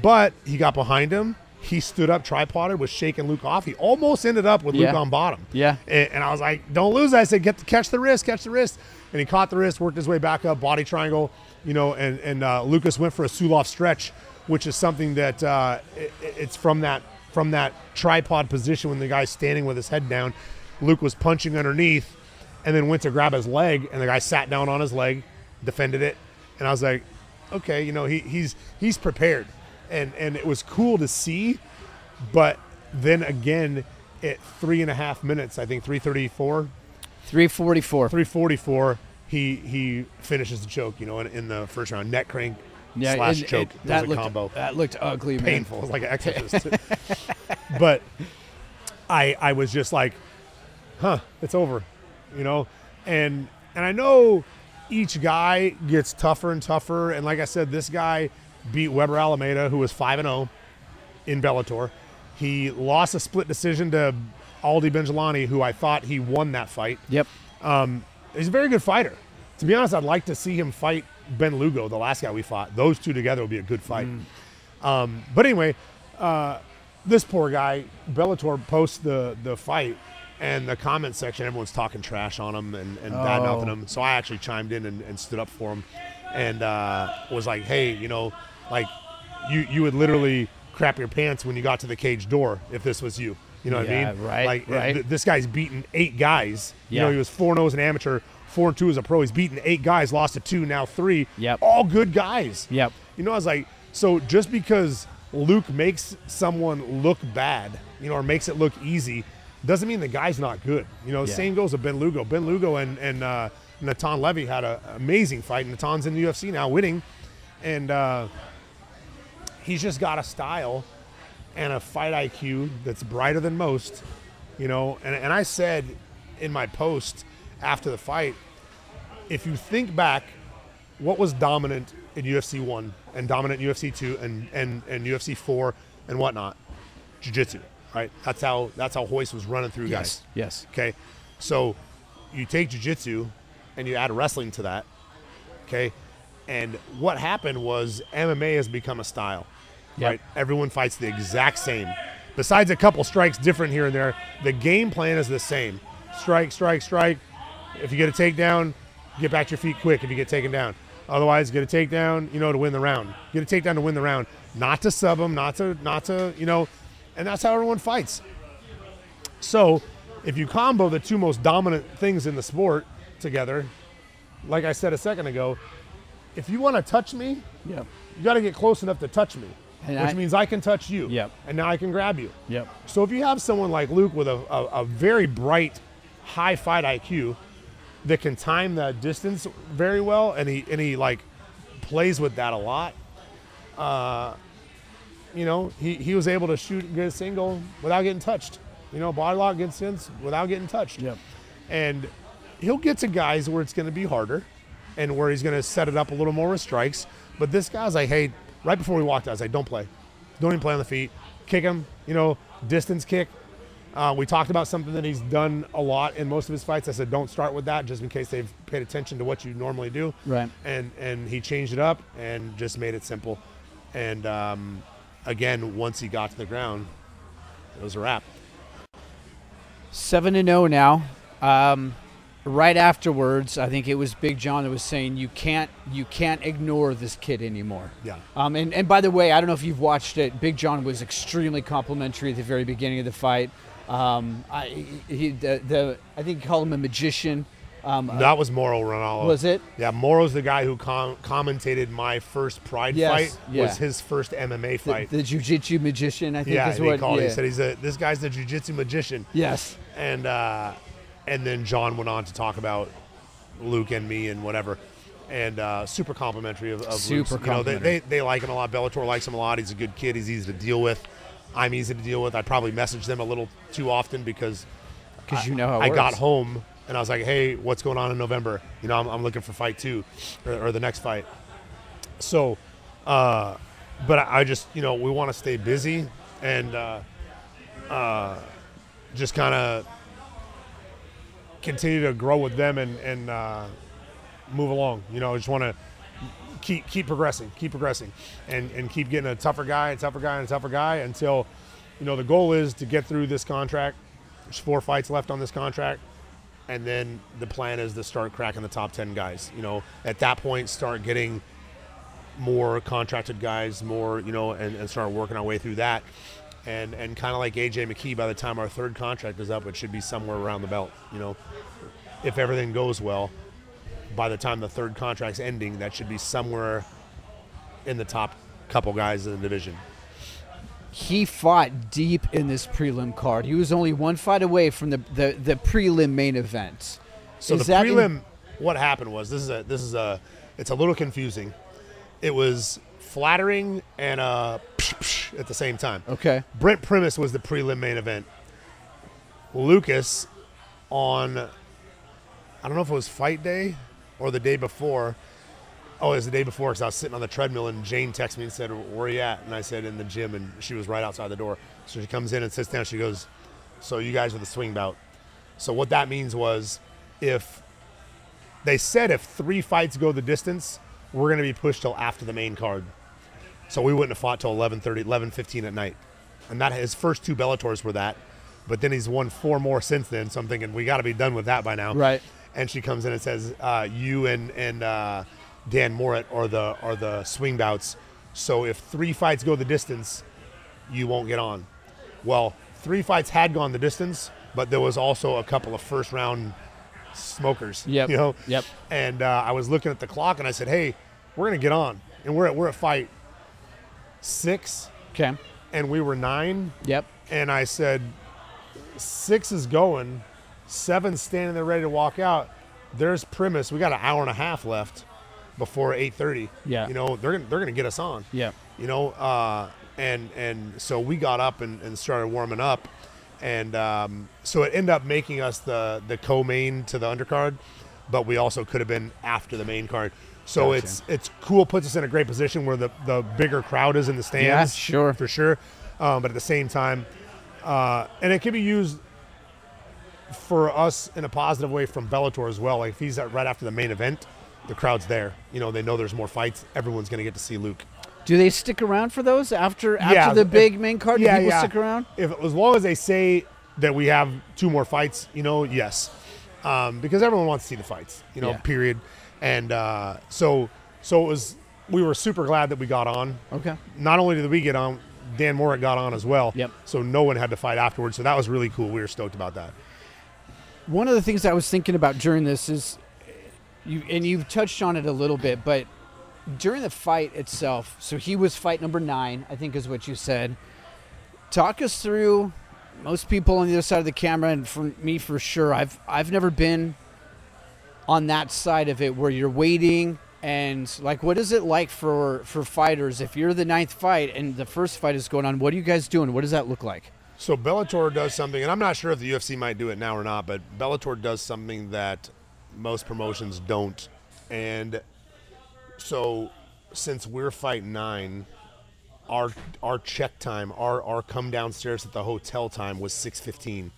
[SPEAKER 2] but he got behind him. He stood up, tripoded, was shaking Luke off. He almost ended up with Luke on bottom.
[SPEAKER 3] Yeah.
[SPEAKER 2] And, and I was like, don't lose that. I said, get the, catch the wrist, catch the wrist. And he caught the wrist, worked his way back up, body triangle, you know, and, and uh, Lucas went for a Suloev stretch, which is something that uh, it, it's from that from that tripod position when the guy's standing with his head down. Luke was punching underneath and then went to grab his leg, and the guy sat down on his leg, defended it. And I was like, okay, you know, he, he's he's prepared. And and it was cool to see, but then again, at three and a half minutes, I think 334,
[SPEAKER 3] 344.
[SPEAKER 2] 344, he he finishes the choke, you know, in, in the first round. Neck crank
[SPEAKER 3] Yeah,
[SPEAKER 2] slash choke.
[SPEAKER 3] it- that looked
[SPEAKER 2] combo.
[SPEAKER 3] that looked ugly, man.
[SPEAKER 2] Painful. It was like an exorcist. [laughs] [laughs] but I I was just like, huh, it's over, you know? And and I know each guy gets tougher and tougher. And like I said, this guy beat Weber Almeida, who was five and zero in Bellator. He lost a split decision to Aldi Benjelani, who I thought he won that fight.
[SPEAKER 3] Yep.
[SPEAKER 2] He's a very good fighter. To be honest, I'd like to see him fight Ben Lugo, the last guy we fought. Those two together would be a good fight. Um, but anyway, uh, this poor guy, Bellator posts the the fight, and the comment section, everyone's talking trash on him and, and bad mouthing
[SPEAKER 3] Oh.
[SPEAKER 2] him. So I actually chimed in and, and stood up for him, and uh, was like, "Hey, you know, like you you would literally crap your pants when you got to the cage door if this was you." You know what
[SPEAKER 3] Yeah,
[SPEAKER 2] I mean?
[SPEAKER 3] right,
[SPEAKER 2] Like
[SPEAKER 3] right.
[SPEAKER 2] th- this guy's beaten eight guys.
[SPEAKER 3] Yeah.
[SPEAKER 2] You know, he was four zero as an amateur, four and two as a pro. He's beaten eight guys, lost to two, now three.
[SPEAKER 3] Yep.
[SPEAKER 2] All good guys.
[SPEAKER 3] Yep.
[SPEAKER 2] You know, I was like, so just because Luke makes someone look bad, you know, or makes it look easy, doesn't mean the guy's not good. You know,
[SPEAKER 3] Yeah.
[SPEAKER 2] same goes with Ben Lugo. Ben Lugo and and uh, Natan Levy had an amazing fight. Natan's in the UFC now, winning, and uh, he's just got a style and a fight IQ that's brighter than most. You know, and and I said in my post after the fight, if you think back, what was dominant in UFC one and dominant in UFC two and and and UFC four and whatnot, jiu-jitsu, right? That's how that's how Hoist was running through guys.
[SPEAKER 3] Yes. Yes.
[SPEAKER 2] Okay, so you take jiu-jitsu and you add wrestling to that. Okay, and what happened was MMA has become a style.
[SPEAKER 3] Yep.
[SPEAKER 2] Right, everyone fights the exact same. Besides a couple strikes different here and there, the game plan is the same. Strike, strike, strike. If you get a takedown, get back to your feet quick. If you get taken down, otherwise get a takedown. You know to win the round. Get a takedown to win the round. Not to sub them. Not to not to you know, and that's how everyone fights. So if you combo the two most dominant things in the sport together, like I said a second ago, if you want to touch me,
[SPEAKER 3] Yep.
[SPEAKER 2] you got to get close enough to touch me,
[SPEAKER 3] And
[SPEAKER 2] which
[SPEAKER 3] I-
[SPEAKER 2] means I can touch you.
[SPEAKER 3] Yep.
[SPEAKER 2] And now I can grab you.
[SPEAKER 3] Yep.
[SPEAKER 2] So if you have someone like Luke with a, a, a very bright, high fight IQ that can time the distance very well, and he and he like plays with that a lot. Uh, you know, he, he was able to shoot and get a single without getting touched. You know, body lock gets in without getting touched.
[SPEAKER 3] Yep.
[SPEAKER 2] And he'll get to guys where it's going to be harder, and where he's going to set it up a little more with strikes. But this guy's like, hey, right before we walked out, I was like, don't play, don't even play on the feet, kick him. You know, distance kick. Uh, we talked about something that he's done a lot in most of his fights. I said, don't start with that, just in case they've paid attention to what you normally do.
[SPEAKER 3] Right.
[SPEAKER 2] And and he changed it up and just made it simple. And um, again, once he got to the ground, it was a wrap.
[SPEAKER 3] Seven and zero now. Um, right afterwards, I think it was Big John that was saying you can't you can't ignore this kid anymore.
[SPEAKER 2] Yeah.
[SPEAKER 3] Um, and, and by the way, I don't know if you've watched it. Big John was extremely complimentary at the very beginning of the fight. Um, I he the, the I think he called him a magician. Um,
[SPEAKER 2] That was Mauro Ranallo.
[SPEAKER 3] Was it?
[SPEAKER 2] Yeah, Mauro's the guy who com- commentated my first Pride
[SPEAKER 3] Yes,
[SPEAKER 2] fight.
[SPEAKER 3] yeah.
[SPEAKER 2] Was his first MMA fight.
[SPEAKER 3] the jiu-jitsu magician. I think
[SPEAKER 2] yeah,
[SPEAKER 3] is what.
[SPEAKER 2] he called. it.
[SPEAKER 3] yeah.
[SPEAKER 2] He said he's a this guy's the jiu-jitsu magician.
[SPEAKER 3] yes.
[SPEAKER 2] and uh, and then John went on to talk about Luke and me and whatever, and uh, super complimentary of, of
[SPEAKER 3] Super
[SPEAKER 2] Luke's. You know, they,
[SPEAKER 3] complimentary.
[SPEAKER 2] they they like him a lot. Bellator likes him a lot. He's a good kid. He's easy to deal with. I'm easy to deal with. I probably message them a little too often because
[SPEAKER 3] Because you know
[SPEAKER 2] I got home and I was like, hey, what's going on in November? You know, I'm, I'm looking for fight two or, or the next fight. So, uh, but I, I just, you know, we want to stay busy and uh, uh, just kind of continue to grow with them and, and uh, move along. You know, I just want to keep keep progressing, keep progressing, and and keep getting a tougher guy, a tougher guy, and a tougher guy until, you know, the goal is to get through this contract. There's four fights left on this contract, and then the plan is to start cracking the top ten guys. You know, at that point, start getting more contracted guys, more you know, and, and start working our way through that. And and kind of like AJ McKee, by the time our third contract is up, it should be somewhere around the belt. You know, if everything goes well, by the time the third contract's ending, that should be somewhere in the top couple guys in the division.
[SPEAKER 3] he fought deep in this prelim card. He was only one fight away from the the, the prelim main event.
[SPEAKER 2] So
[SPEAKER 3] Is
[SPEAKER 2] the
[SPEAKER 3] that in-
[SPEAKER 2] prelim, what happened was this is a this is a it's a little confusing. It was flattering and uh psh, psh at the same time.
[SPEAKER 3] okay.
[SPEAKER 2] Brent Primus was the prelim main event. Lucas on I don't know if it was fight day or the day before. Oh, it was the day before because I was sitting on the treadmill and Jane texted me and said, "Where are you at?" And I said, "In the gym." And she was right outside the door. So she comes in and sits down. She goes, "So you guys are the swing bout." So what that means was, if they said if three fights go the distance, we're going to be pushed till after the main card. So we wouldn't have fought till 11:30, 11:15 at night. And that his first two Bellators were that, but then he's won four more since then. So I'm thinking we got to be done with that by now.
[SPEAKER 3] Right.
[SPEAKER 2] And she comes in and says, uh, "You and and uh, Dan Moret are the are the swing bouts. So if three fights go the distance, you won't get on." Well, three fights had gone the distance, but there was also a couple of first round smokers. [laughs]
[SPEAKER 3] Yep.
[SPEAKER 2] You know.
[SPEAKER 3] Yep.
[SPEAKER 2] And uh, I was looking at the clock and I said, "Hey, we're gonna get on." And we're at we're at fight six,
[SPEAKER 3] Okay.
[SPEAKER 2] and we were nine.
[SPEAKER 3] Yep.
[SPEAKER 2] And I said, six is going, seven standing there ready to walk out. There's Primus. We got an hour and a half left before 8:30.
[SPEAKER 3] Yeah.
[SPEAKER 2] You know they're gonna, they're gonna get us on.
[SPEAKER 3] Yeah.
[SPEAKER 2] You know, uh, and and so we got up and, and started warming up, and um, so it ended up making us the the co-main to the undercard, but we also could have been after the main card. So
[SPEAKER 3] Gotcha.
[SPEAKER 2] it's it's cool. Puts us in a great position where the the bigger crowd is in the stands.
[SPEAKER 3] Yeah, sure.
[SPEAKER 2] for sure. Um, but at the same time, uh, and it can be used for us in a positive way from Bellator as well. Like if he's at right after the main event, the crowd's there. You know, they know there's more fights. Everyone's going to get to see Luke.
[SPEAKER 3] Do they stick around for those after after
[SPEAKER 2] Yeah,
[SPEAKER 3] the
[SPEAKER 2] if-
[SPEAKER 3] big main card? Do people stick around?
[SPEAKER 2] If as long as they say that we have two more fights, you know, yes, um, because everyone wants to see the fights. You know,
[SPEAKER 3] Yeah.
[SPEAKER 2] period. And uh, so so it was. We were super glad that we got on.
[SPEAKER 3] Okay.
[SPEAKER 2] Not only did we get on, Dan Moret got on as well.
[SPEAKER 3] Yep.
[SPEAKER 2] So no one had to fight afterwards. So that was really cool. We were stoked about that.
[SPEAKER 3] One of the things I was thinking about during this is, you and you've touched on it a little bit, but during the fight itself, so he was fight number nine, I think is what you said. Talk us through. Most people on the other side of the camera, and for me for sure, I've I've never been on that side of it where you're waiting and like what is it like for for fighters if you're the ninth fight and the first fight is going on? What are you guys doing? What does that look like?
[SPEAKER 2] So Bellator does something, and I'm not sure if the UFC might do it now or not, but Bellator does something that most promotions don't. And so, since we're fight nine, our our check time, our our come downstairs at the hotel time was 6:15.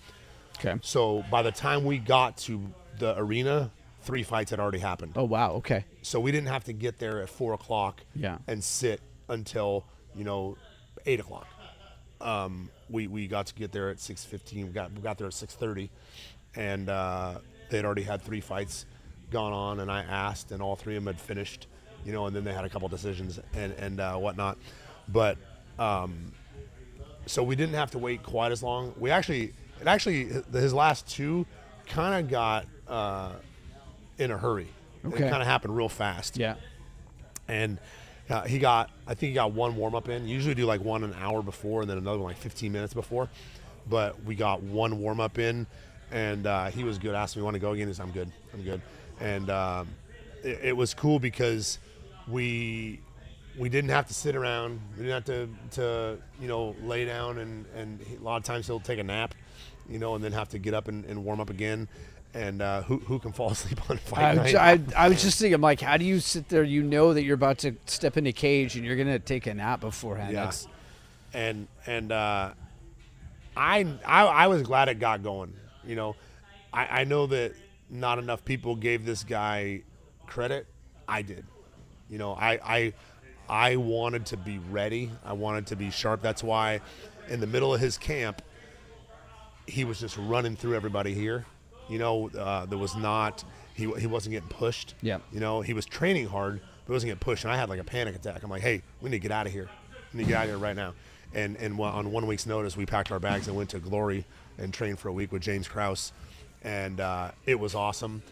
[SPEAKER 3] Okay.
[SPEAKER 2] So by the time we got to the arena, three fights had already happened.
[SPEAKER 3] Oh wow. Okay.
[SPEAKER 2] So we didn't have to get there at four o'clock
[SPEAKER 3] Yeah.
[SPEAKER 2] and sit until you know eight o'clock. Um, we we got to get there at six fifteen. We got we got there at six thirty, and uh, they'd already had three fights gone on. And I asked, and all three of them had finished. You know, and then they had a couple decisions and and uh, whatnot. But um, so we didn't have to wait quite as long. We actually, it actually, his last two kind of got uh, in a hurry.
[SPEAKER 3] Okay.
[SPEAKER 2] It kind of happened real fast
[SPEAKER 3] Yeah.
[SPEAKER 2] and uh, he got I think he got one warm up in. Usually do like one an hour before and then another one like 15 minutes before, but we got one warm up in, and uh, he was good. Asked me want to go again. He said I'm good. I'm good, and um, it, it was cool because we we didn't have to sit around. We didn't have to to you know lay down and and a lot of times he'll take a nap, you know, and then have to get up and, and warm up again. And uh, who who can fall [laughs] asleep on fight
[SPEAKER 3] I,
[SPEAKER 2] night?
[SPEAKER 3] I, I was just thinking, like, how do you sit there? You know that you're about to step in a cage and you're gonna take a nap beforehand.
[SPEAKER 2] Yeah.
[SPEAKER 3] That's-
[SPEAKER 2] and and uh, I, I I was glad it got going. You know, I, I know that not enough people gave this guy credit. I did. You know, I I I wanted to be ready. I wanted to be sharp. That's why, in the middle of his camp, he was just running through everybody here. You know, uh, there was not he he wasn't getting pushed.
[SPEAKER 3] Yeah.
[SPEAKER 2] You know, he was training hard, but wasn't getting pushed. And I had like a panic attack. I'm like, hey, we need to get out of here. We need to get out of here right now. And and on one week's notice, we packed our bags and went to Glory and trained for a week with James Krause, and uh, it was awesome.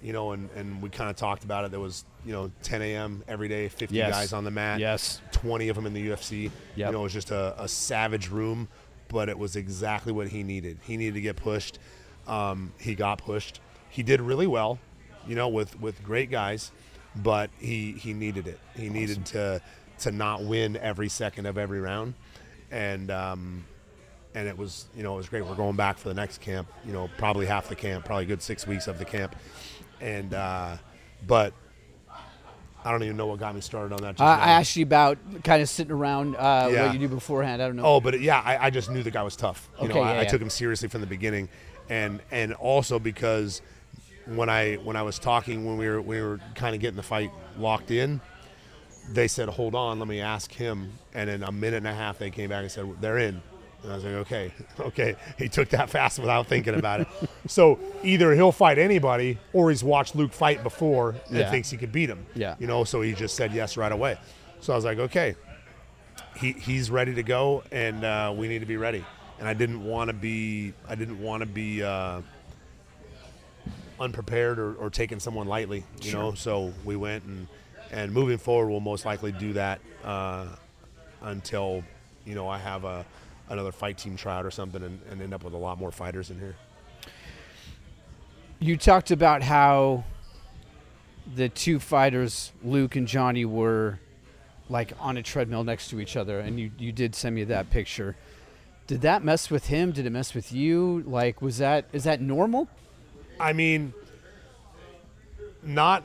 [SPEAKER 2] You know, and, and we kind of talked about it. There was, you know, 10 a.m. every day, 50
[SPEAKER 3] Yes.
[SPEAKER 2] guys on the mat.
[SPEAKER 3] Yes.
[SPEAKER 2] 20 of them in the UFC.
[SPEAKER 3] Yep.
[SPEAKER 2] You know, it was just a, a savage room, but it was exactly what he needed. He needed to get pushed. Um, he got pushed. He did really well, you know, with, with great guys, but he, he needed it. He needed to to not win every second of every round, and um, and it was you know it was great. We're going back for the next camp. You know, probably half the camp, probably a good six weeks of the camp, and uh, but I don't even know what got me started on that. Just
[SPEAKER 3] I. I asked you about kind of sitting around uh,
[SPEAKER 2] Yeah.
[SPEAKER 3] what you do beforehand. I don't know.
[SPEAKER 2] Oh, but yeah, I, I just knew the guy was tough. You
[SPEAKER 3] Okay,
[SPEAKER 2] know, I,
[SPEAKER 3] yeah,
[SPEAKER 2] I took him seriously from the beginning, and and also because when I when I was talking when we were we were kind of getting the fight locked in, they said, "Hold on, let me ask him." And in a minute and a half, they came back and said, "They're in." And I was like, "Okay, [laughs] okay." He took that fast without thinking about it. [laughs] so either he'll fight anybody, or he's watched Luke fight before and
[SPEAKER 3] Yeah.
[SPEAKER 2] thinks he could beat him.
[SPEAKER 3] Yeah.
[SPEAKER 2] You know, so he just said yes right away. So I was like, "Okay." he, he's ready to go and uh, we need to be ready and i didn't want to be i didn't want to be uh, unprepared or, or taking someone lightly you know? So we went and and moving forward we'll most likely do that uh, until you know i have a another fight team tryout or something and, and end up with a lot more fighters in here.
[SPEAKER 3] You talked about how the two fighters, Luke and Johnny, were like on a treadmill next to each other, and you, you did send me that picture. Did that mess with him? Did it mess with you? Like, was that is that normal?
[SPEAKER 2] I mean, not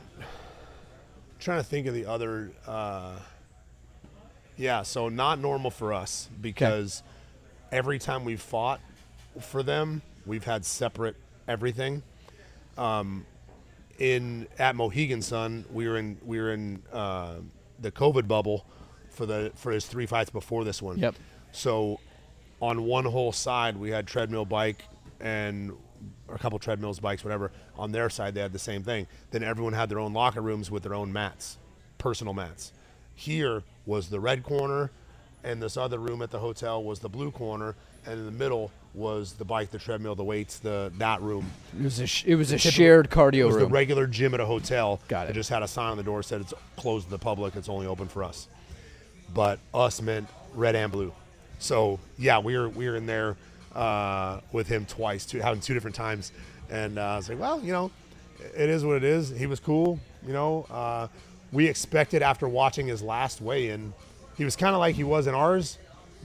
[SPEAKER 2] trying to think of the other. Uh, yeah, so not normal for us because every time we've fought for them, we've had separate everything. Um, in at Mohegan Sun, we were in we were in uh, the COVID bubble for the for his three fights before this one.
[SPEAKER 3] Yep.
[SPEAKER 2] So on one whole side we had treadmill bike and a couple treadmills bikes whatever on their side they had the same thing then everyone had their own locker rooms with their own mats personal mats here was the red corner and this other room at the hotel was the blue corner, and in the middle was the bike, the treadmill, the weights, the that room.
[SPEAKER 3] It was a sh- it was a
[SPEAKER 2] typical-
[SPEAKER 3] shared
[SPEAKER 2] It
[SPEAKER 3] cardio
[SPEAKER 2] was the regular gym at a hotel.
[SPEAKER 3] Got it.
[SPEAKER 2] just had a sign on the door said it's closed to the public. It's only open for us. But us meant red and blue. So yeah, we were we were in there uh, with him twice, two, having two different times, and uh, I was like, well, you know, it is what it is. He was cool. You know, uh, we expected after watching his last weigh-in, he was kind of like he was in ours,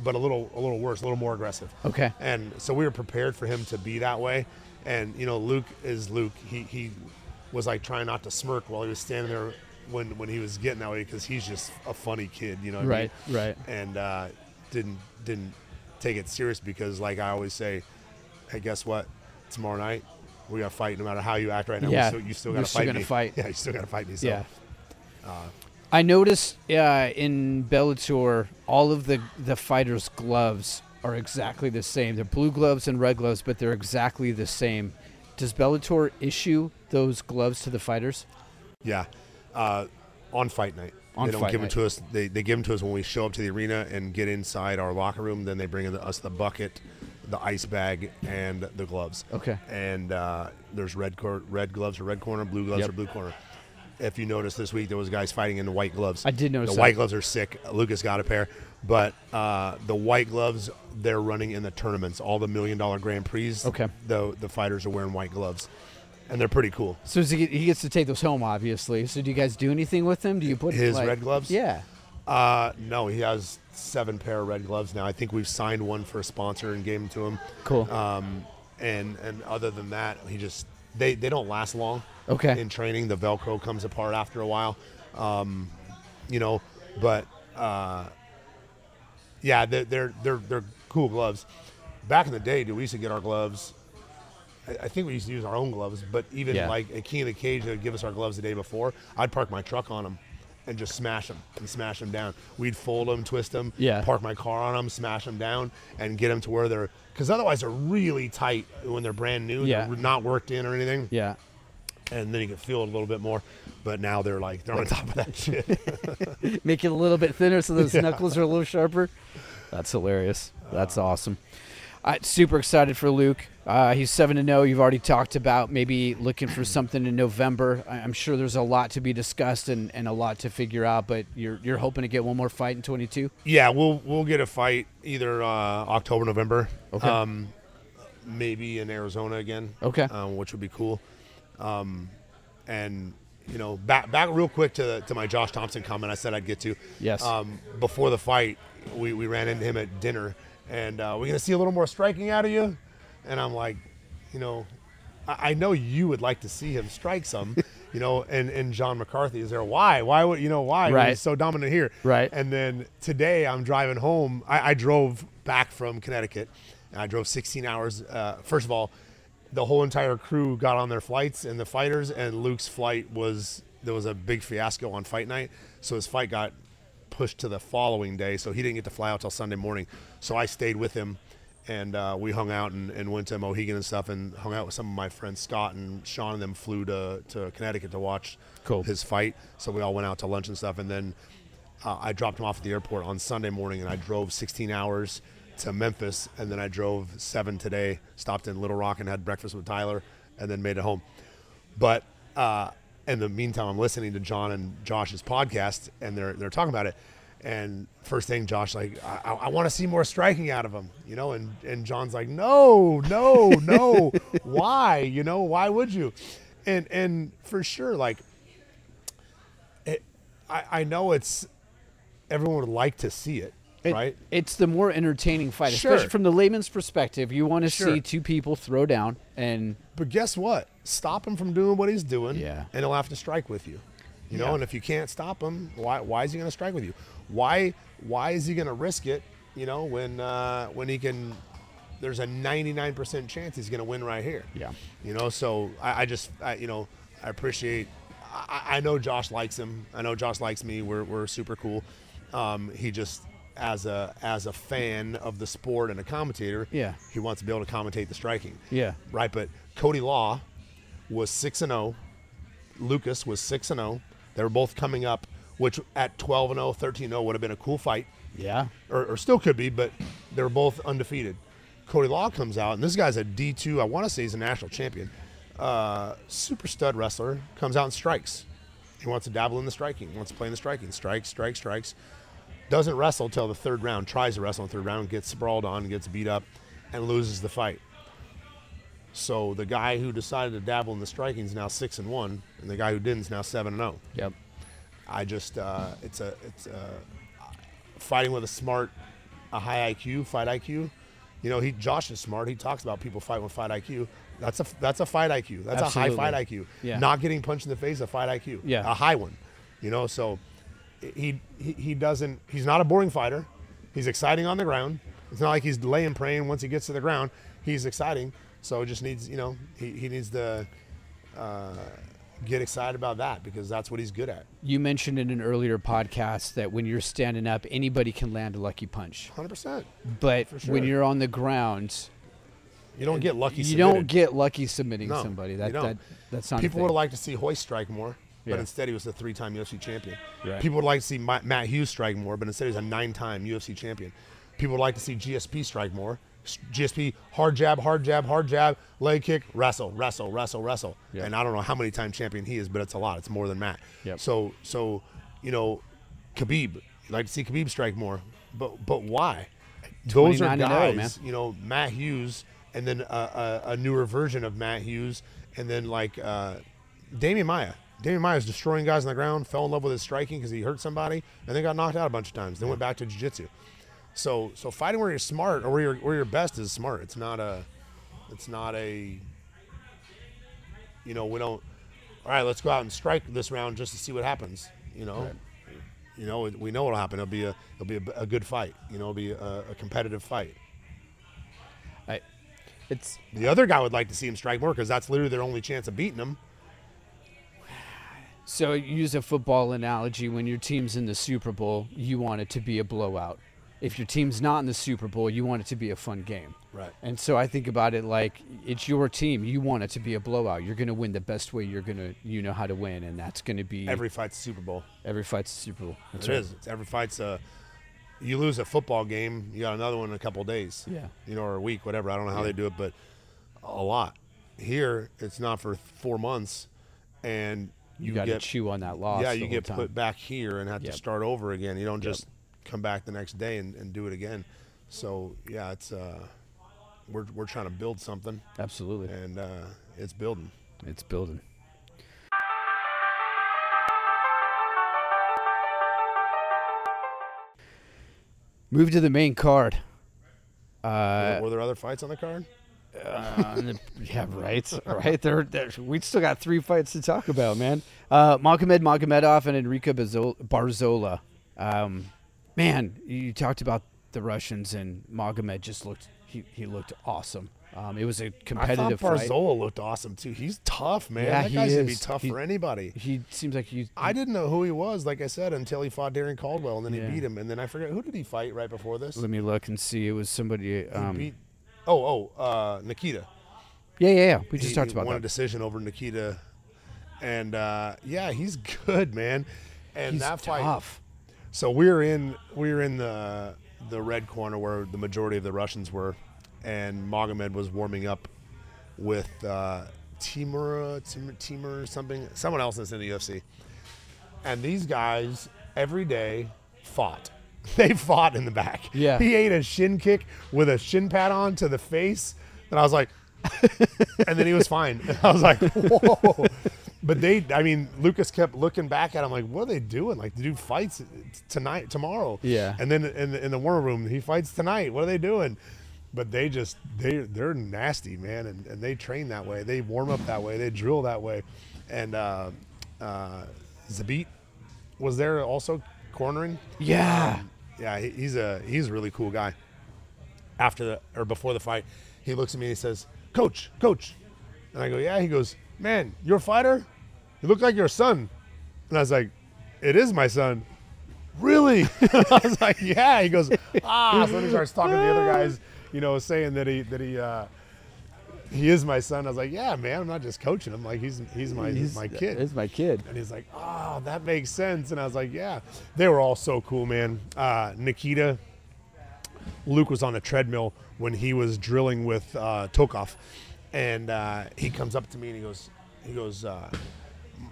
[SPEAKER 2] but a little a little worse, a little more aggressive.
[SPEAKER 3] Okay.
[SPEAKER 2] And so we were prepared for him to be that way. And you know, Luke is Luke. He he was like trying not to smirk while he was standing there when when he was getting that way because he's just a funny kid, you know. what I
[SPEAKER 3] Right,
[SPEAKER 2] mean?
[SPEAKER 3] right.
[SPEAKER 2] And uh, didn't didn't take it serious because, like I always say, hey, guess what? Tomorrow night we got to fight. No matter how you act right now,
[SPEAKER 3] Yeah,
[SPEAKER 2] still, you still
[SPEAKER 3] you're
[SPEAKER 2] got to
[SPEAKER 3] still
[SPEAKER 2] fight
[SPEAKER 3] gonna
[SPEAKER 2] me.
[SPEAKER 3] fight. [laughs]
[SPEAKER 2] Yeah, you still got to fight me. So.
[SPEAKER 3] Yeah. I noticed uh, in Bellator, all of the the fighters' gloves are exactly the same. They're blue gloves and red gloves, but they're exactly the same. Does Bellator issue those gloves to the fighters?
[SPEAKER 2] Yeah, uh, on fight night.
[SPEAKER 3] On
[SPEAKER 2] they don't give
[SPEAKER 3] night.
[SPEAKER 2] them to us. They, they give them to us when we show up to the arena and get inside our locker room. Then they bring in us the bucket, the ice bag, and the gloves.
[SPEAKER 3] Okay.
[SPEAKER 2] And uh, there's red cor- red gloves or red corner, blue gloves
[SPEAKER 3] Yep.
[SPEAKER 2] or blue corner. If you notice this week, there was guys fighting in the white gloves.
[SPEAKER 3] I did notice
[SPEAKER 2] the
[SPEAKER 3] that.
[SPEAKER 2] white gloves are sick. Lucas got a pair, but uh, the white gloves they're running in the tournaments. All the million dollar Grand Prix.
[SPEAKER 3] Okay.
[SPEAKER 2] The the fighters are wearing white gloves, and they're pretty cool.
[SPEAKER 3] So does he, he gets to take those home, obviously. So do you guys do anything with them? Do you put
[SPEAKER 2] His
[SPEAKER 3] like-
[SPEAKER 2] red gloves?
[SPEAKER 3] Yeah.
[SPEAKER 2] Uh, no, he has seven pair of red gloves now. I think we've signed one for a sponsor and gave them to him.
[SPEAKER 3] Cool.
[SPEAKER 2] Um, and and other than that, he just they they don't last long.
[SPEAKER 3] Okay.
[SPEAKER 2] In training, the Velcro comes apart after a while. Um, you know, but uh, yeah, they're they're they're they're cool gloves. Back in the day, dude, we used to get our gloves. I- think we used to use our own gloves, but even
[SPEAKER 3] Yeah.
[SPEAKER 2] like a King of the Cage, they'd give us our gloves the day before. I'd park my truck on them and just smash them and smash them down. We'd fold them, twist them,
[SPEAKER 3] Yeah.
[SPEAKER 2] park my car on them, smash them down, and get them to where they're because otherwise they're really tight when they're brand new.
[SPEAKER 3] Yeah.
[SPEAKER 2] They're not worked in or anything,
[SPEAKER 3] Yeah.
[SPEAKER 2] and then you can feel it a little bit more. But now they're like they're on top of that shit. [laughs]
[SPEAKER 3] Make it a little bit thinner so those [laughs] knuckles are a little sharper. That's hilarious. That's uh, awesome. I super excited for Luke. Uh, he's seven to zero. You've already talked about maybe looking for something in November. I- I'm sure there's a lot to be discussed and, and a lot to figure out. But you're you're hoping to get one more fight in 22.
[SPEAKER 2] Yeah, we'll we'll get a fight either uh, October, November.
[SPEAKER 3] Okay.
[SPEAKER 2] Um, maybe in Arizona again.
[SPEAKER 3] Okay.
[SPEAKER 2] Um, which would be cool. Um, and you know, back back real quick to to my Josh Thomson comment I said I'd get to.
[SPEAKER 3] Yes.
[SPEAKER 2] Um, before the fight, we, we ran into him at dinner, and uh, we're gonna see a little more striking out of you. And I'm like, you know, I, I know you would like to see him strike some. [laughs] You know, and, and John McCarthy is there. Why? Why would you know why?
[SPEAKER 3] Right.
[SPEAKER 2] He's so dominant here.
[SPEAKER 3] Right.
[SPEAKER 2] And then today I'm driving home. I, I drove back from Connecticut, and I drove 16 hours. Uh, first of all, the whole entire crew got on their flights and the fighters, and Luke's flight was there was a big fiasco on fight night, so his fight got pushed to the following day. So he didn't get to fly out till Sunday morning. So I stayed with him, and uh, we hung out and, and went to Mohegan and stuff, and hung out with some of my friends. Scott and Sean and them flew to to Connecticut to watch
[SPEAKER 3] Cool.
[SPEAKER 2] his fight. So we all went out to lunch and stuff, and then uh, I dropped him off at the airport on Sunday morning, and I drove 16 hours to Memphis, and then I drove seven today. Stopped in Little Rock and had breakfast with Tyler, and then made it home. But uh, in the meantime, I'm listening to John and Josh's podcast, and they're they're talking about it. And first thing, Josh like, I, I want to see more striking out of him, you know. And and John's like, no, no, no. [laughs] why? You know, why would you? And and for sure, like, it, I I know it's everyone would like to see it,
[SPEAKER 3] It-
[SPEAKER 2] right?
[SPEAKER 3] It's the more entertaining fight,
[SPEAKER 2] Sure.
[SPEAKER 3] especially from the layman's perspective. You want to
[SPEAKER 2] Sure.
[SPEAKER 3] see two people throw down and
[SPEAKER 2] But guess what? Stop him from doing what he's doing,
[SPEAKER 3] Yeah.
[SPEAKER 2] and he'll have to strike with you. You know, and if you can't stop him, why why is he going to strike with you? Why why is he going to risk it? You know, when uh, when he can, there's a 99% chance he's going to win right here.
[SPEAKER 3] Yeah.
[SPEAKER 2] You know, so I, I just I, you know I appreciate. I, I know Josh likes him. I know Josh likes me. We're we're super cool. Um, he just as a as a fan of the sport and a commentator,
[SPEAKER 3] Yeah.
[SPEAKER 2] he wants to be able to commentate the striking
[SPEAKER 3] yeah,
[SPEAKER 2] right? But Cody Law was six and zero. Lucas was six and zero. They were both coming up, which at 12 and 0, 13 0 would have been a cool fight.
[SPEAKER 3] Yeah.
[SPEAKER 2] or, or still could be, but they're both undefeated. Cody Law comes out, and this guy's a D2. I want to say he's a national champion. Uh, super stud wrestler comes out and strikes. He wants to dabble in the striking. He wants to play in the striking. Strikes, strikes, strikes. Doesn't wrestle till the third round. Tries to wrestle in the third round, gets sprawled on, gets beat up, and loses the fight. So the guy who decided to dabble in the striking is now six and one, and the guy who didn't is now seven and zero.
[SPEAKER 3] Yep.
[SPEAKER 2] I just uh, it's a it's a fighting with a smart, a high IQ, fight IQ. You know, he Josh is smart. He talks about people fighting with fight IQ. That's a that's a fight IQ. That's
[SPEAKER 3] Absolutely.
[SPEAKER 2] a high fight IQ.
[SPEAKER 3] Yeah.
[SPEAKER 2] Not getting punched in the face, a fight IQ.
[SPEAKER 3] Yeah.
[SPEAKER 2] A high one. You know, so he he, he doesn't. He's not a boring fighter. He's exciting on the ground. It's not like he's laying praying once he gets to the ground. He's exciting. So it just needs you know he, he needs the. uh, get excited about that because that's what he's good at.
[SPEAKER 3] You mentioned in an earlier podcast that when you're standing up, anybody can land a lucky punch.
[SPEAKER 2] Hundred percent.
[SPEAKER 3] But
[SPEAKER 2] sure.
[SPEAKER 3] when you're on the ground,
[SPEAKER 2] You don't get lucky.
[SPEAKER 3] you
[SPEAKER 2] submitted.
[SPEAKER 3] don't get lucky submitting
[SPEAKER 2] No,
[SPEAKER 3] somebody. That, that that's not.
[SPEAKER 2] People would have liked to see Royce strike more, but
[SPEAKER 3] Yeah.
[SPEAKER 2] instead he was a three-time UFC champion.
[SPEAKER 3] Right.
[SPEAKER 2] People would like to see Matt Hughes strike more, but instead he's a nine-time UFC champion. People would like to see GSP strike more. S- GSP hard jab, hard jab, hard jab, leg kick, wrestle, wrestle, wrestle, wrestle.
[SPEAKER 3] Yeah.
[SPEAKER 2] And I don't know how many time champion he is, but it's a lot. It's more than Matt.
[SPEAKER 3] Yep.
[SPEAKER 2] So so, you know, Khabib. You'd like to see Khabib strike more, but but why? Those are
[SPEAKER 3] 29 and 0,
[SPEAKER 2] guys,
[SPEAKER 3] man.
[SPEAKER 2] you know, Matt Hughes, and then a, a, a newer version of Matt Hughes, and then like uh, Demian Maia. Demian Maia is destroying guys on the ground, fell in love with his striking because he hurt somebody, and then got knocked out a bunch of times. Then went back to jiu-jitsu. So so fighting where you're smart or where you're where you're best is smart. It's not a, it's not a. You know we don't. All right, let's go out and strike this round just to see what happens. You know, you know we know what'll happen. It'll be a it'll be a, a good fight. You know, it'll be a, a competitive fight.
[SPEAKER 3] I, it's
[SPEAKER 2] The other guy would like to see him strike more because that's literally their only chance of beating him.
[SPEAKER 3] so use a football analogy. When your team's in the Super Bowl, you want it to be a blowout. If your team's not in the Super Bowl, you want it to be a fun game.
[SPEAKER 2] Right.
[SPEAKER 3] And so I think about it like it's your team. You want it to be a blowout. You're going to win the best way you're going to you know how to win, and that's going to be
[SPEAKER 2] Every fight's a Super Bowl.
[SPEAKER 3] every fight's a Super Bowl. That's
[SPEAKER 2] It
[SPEAKER 3] right.
[SPEAKER 2] is. It's every fight's a. You lose a football game, you got another one in a couple days.
[SPEAKER 3] Yeah.
[SPEAKER 2] You know, or a week, whatever. I don't know how they do it, but a lot. Here, it's not for four months, and
[SPEAKER 3] You,
[SPEAKER 2] you,
[SPEAKER 3] got to chew on that loss.
[SPEAKER 2] yeah, you get put back here and have
[SPEAKER 3] Yep.
[SPEAKER 2] to start over again. You don't
[SPEAKER 3] Yep.
[SPEAKER 2] Come back the next day and, and do it again. So yeah, it's uh, we're we're trying to build something,
[SPEAKER 3] Absolutely,
[SPEAKER 2] and uh, it's building.
[SPEAKER 3] it's building. Move to the main card. Uh,
[SPEAKER 2] Were there other fights on the card?
[SPEAKER 3] Uh, yeah, right, right. There, there, we still got three fights to talk about, man. Uh, Magomed Magomedov and Enrique Barzola. Um, man, you talked about the Russians, and Magomed just looked. He, he looked awesome. Um, it was a competitive I
[SPEAKER 2] thought
[SPEAKER 3] fight.
[SPEAKER 2] Barzola looked awesome too. He's tough, man.
[SPEAKER 3] Yeah,
[SPEAKER 2] that
[SPEAKER 3] he
[SPEAKER 2] guy's gonna be tough
[SPEAKER 3] He-
[SPEAKER 2] for anybody.
[SPEAKER 3] He seems like he.
[SPEAKER 2] I didn't know who he was, like I said, until he fought Darrion Caldwell, and then
[SPEAKER 3] Yeah.
[SPEAKER 2] he beat him. And then I forget who did he fight right before this.
[SPEAKER 3] Let me look and see. It was somebody. Um,
[SPEAKER 2] beat. Oh, oh, uh, Nikita.
[SPEAKER 3] yeah, yeah, yeah. We just
[SPEAKER 2] he,
[SPEAKER 3] talked
[SPEAKER 2] he
[SPEAKER 3] about
[SPEAKER 2] won a decision over Nikita, and uh, yeah, he's [laughs] good, man. And
[SPEAKER 3] He's
[SPEAKER 2] that fight.
[SPEAKER 3] tough.
[SPEAKER 2] So we're in we're in the the red corner where the majority of the Russians were, and Magomed was warming up with uh, Timur Timur Timur something someone else that's in the UFC, and these guys every day fought. [laughs] They fought in the back.
[SPEAKER 3] Yeah.
[SPEAKER 2] he ate a shin kick with a shin pad on to the face, and I was like, [laughs] and then he was fine. And [laughs] I was like, whoa. But they, I mean, Lucas kept looking back at him like, what are they doing? Like, the dude fights tonight, tomorrow.
[SPEAKER 3] Yeah.
[SPEAKER 2] And then in the, in the war room, he fights tonight. What are they doing? But they just, they, they're nasty, man. And, and they train that way. They warm up that way. They drill that way. And uh, uh, Zabit was there also cornering.
[SPEAKER 3] Yeah.
[SPEAKER 2] Yeah, he, he's a he's a really cool guy. After the or before the fight, he looks at me and he says, "Coach, coach," and I go, "Yeah." He goes, "Man, you're a fighter. You look like your son." And I was like, "It is my son." Really? [laughs] I was like, "Yeah." He goes, "Ah." So then he starts talking to the other guys, you know, saying that he that he uh, he is my son. I was like, yeah, man, I'm not just coaching him. Like he's he's my
[SPEAKER 3] He's-
[SPEAKER 2] my kid.
[SPEAKER 3] He's my kid.
[SPEAKER 2] And he's like, oh, that makes sense. And I was like, yeah. They were all so cool, man. Uh, Nikita, Luke was on a treadmill when he was drilling with uh, Tokov. And uh, he comes up to me and he goes, he goes, uh,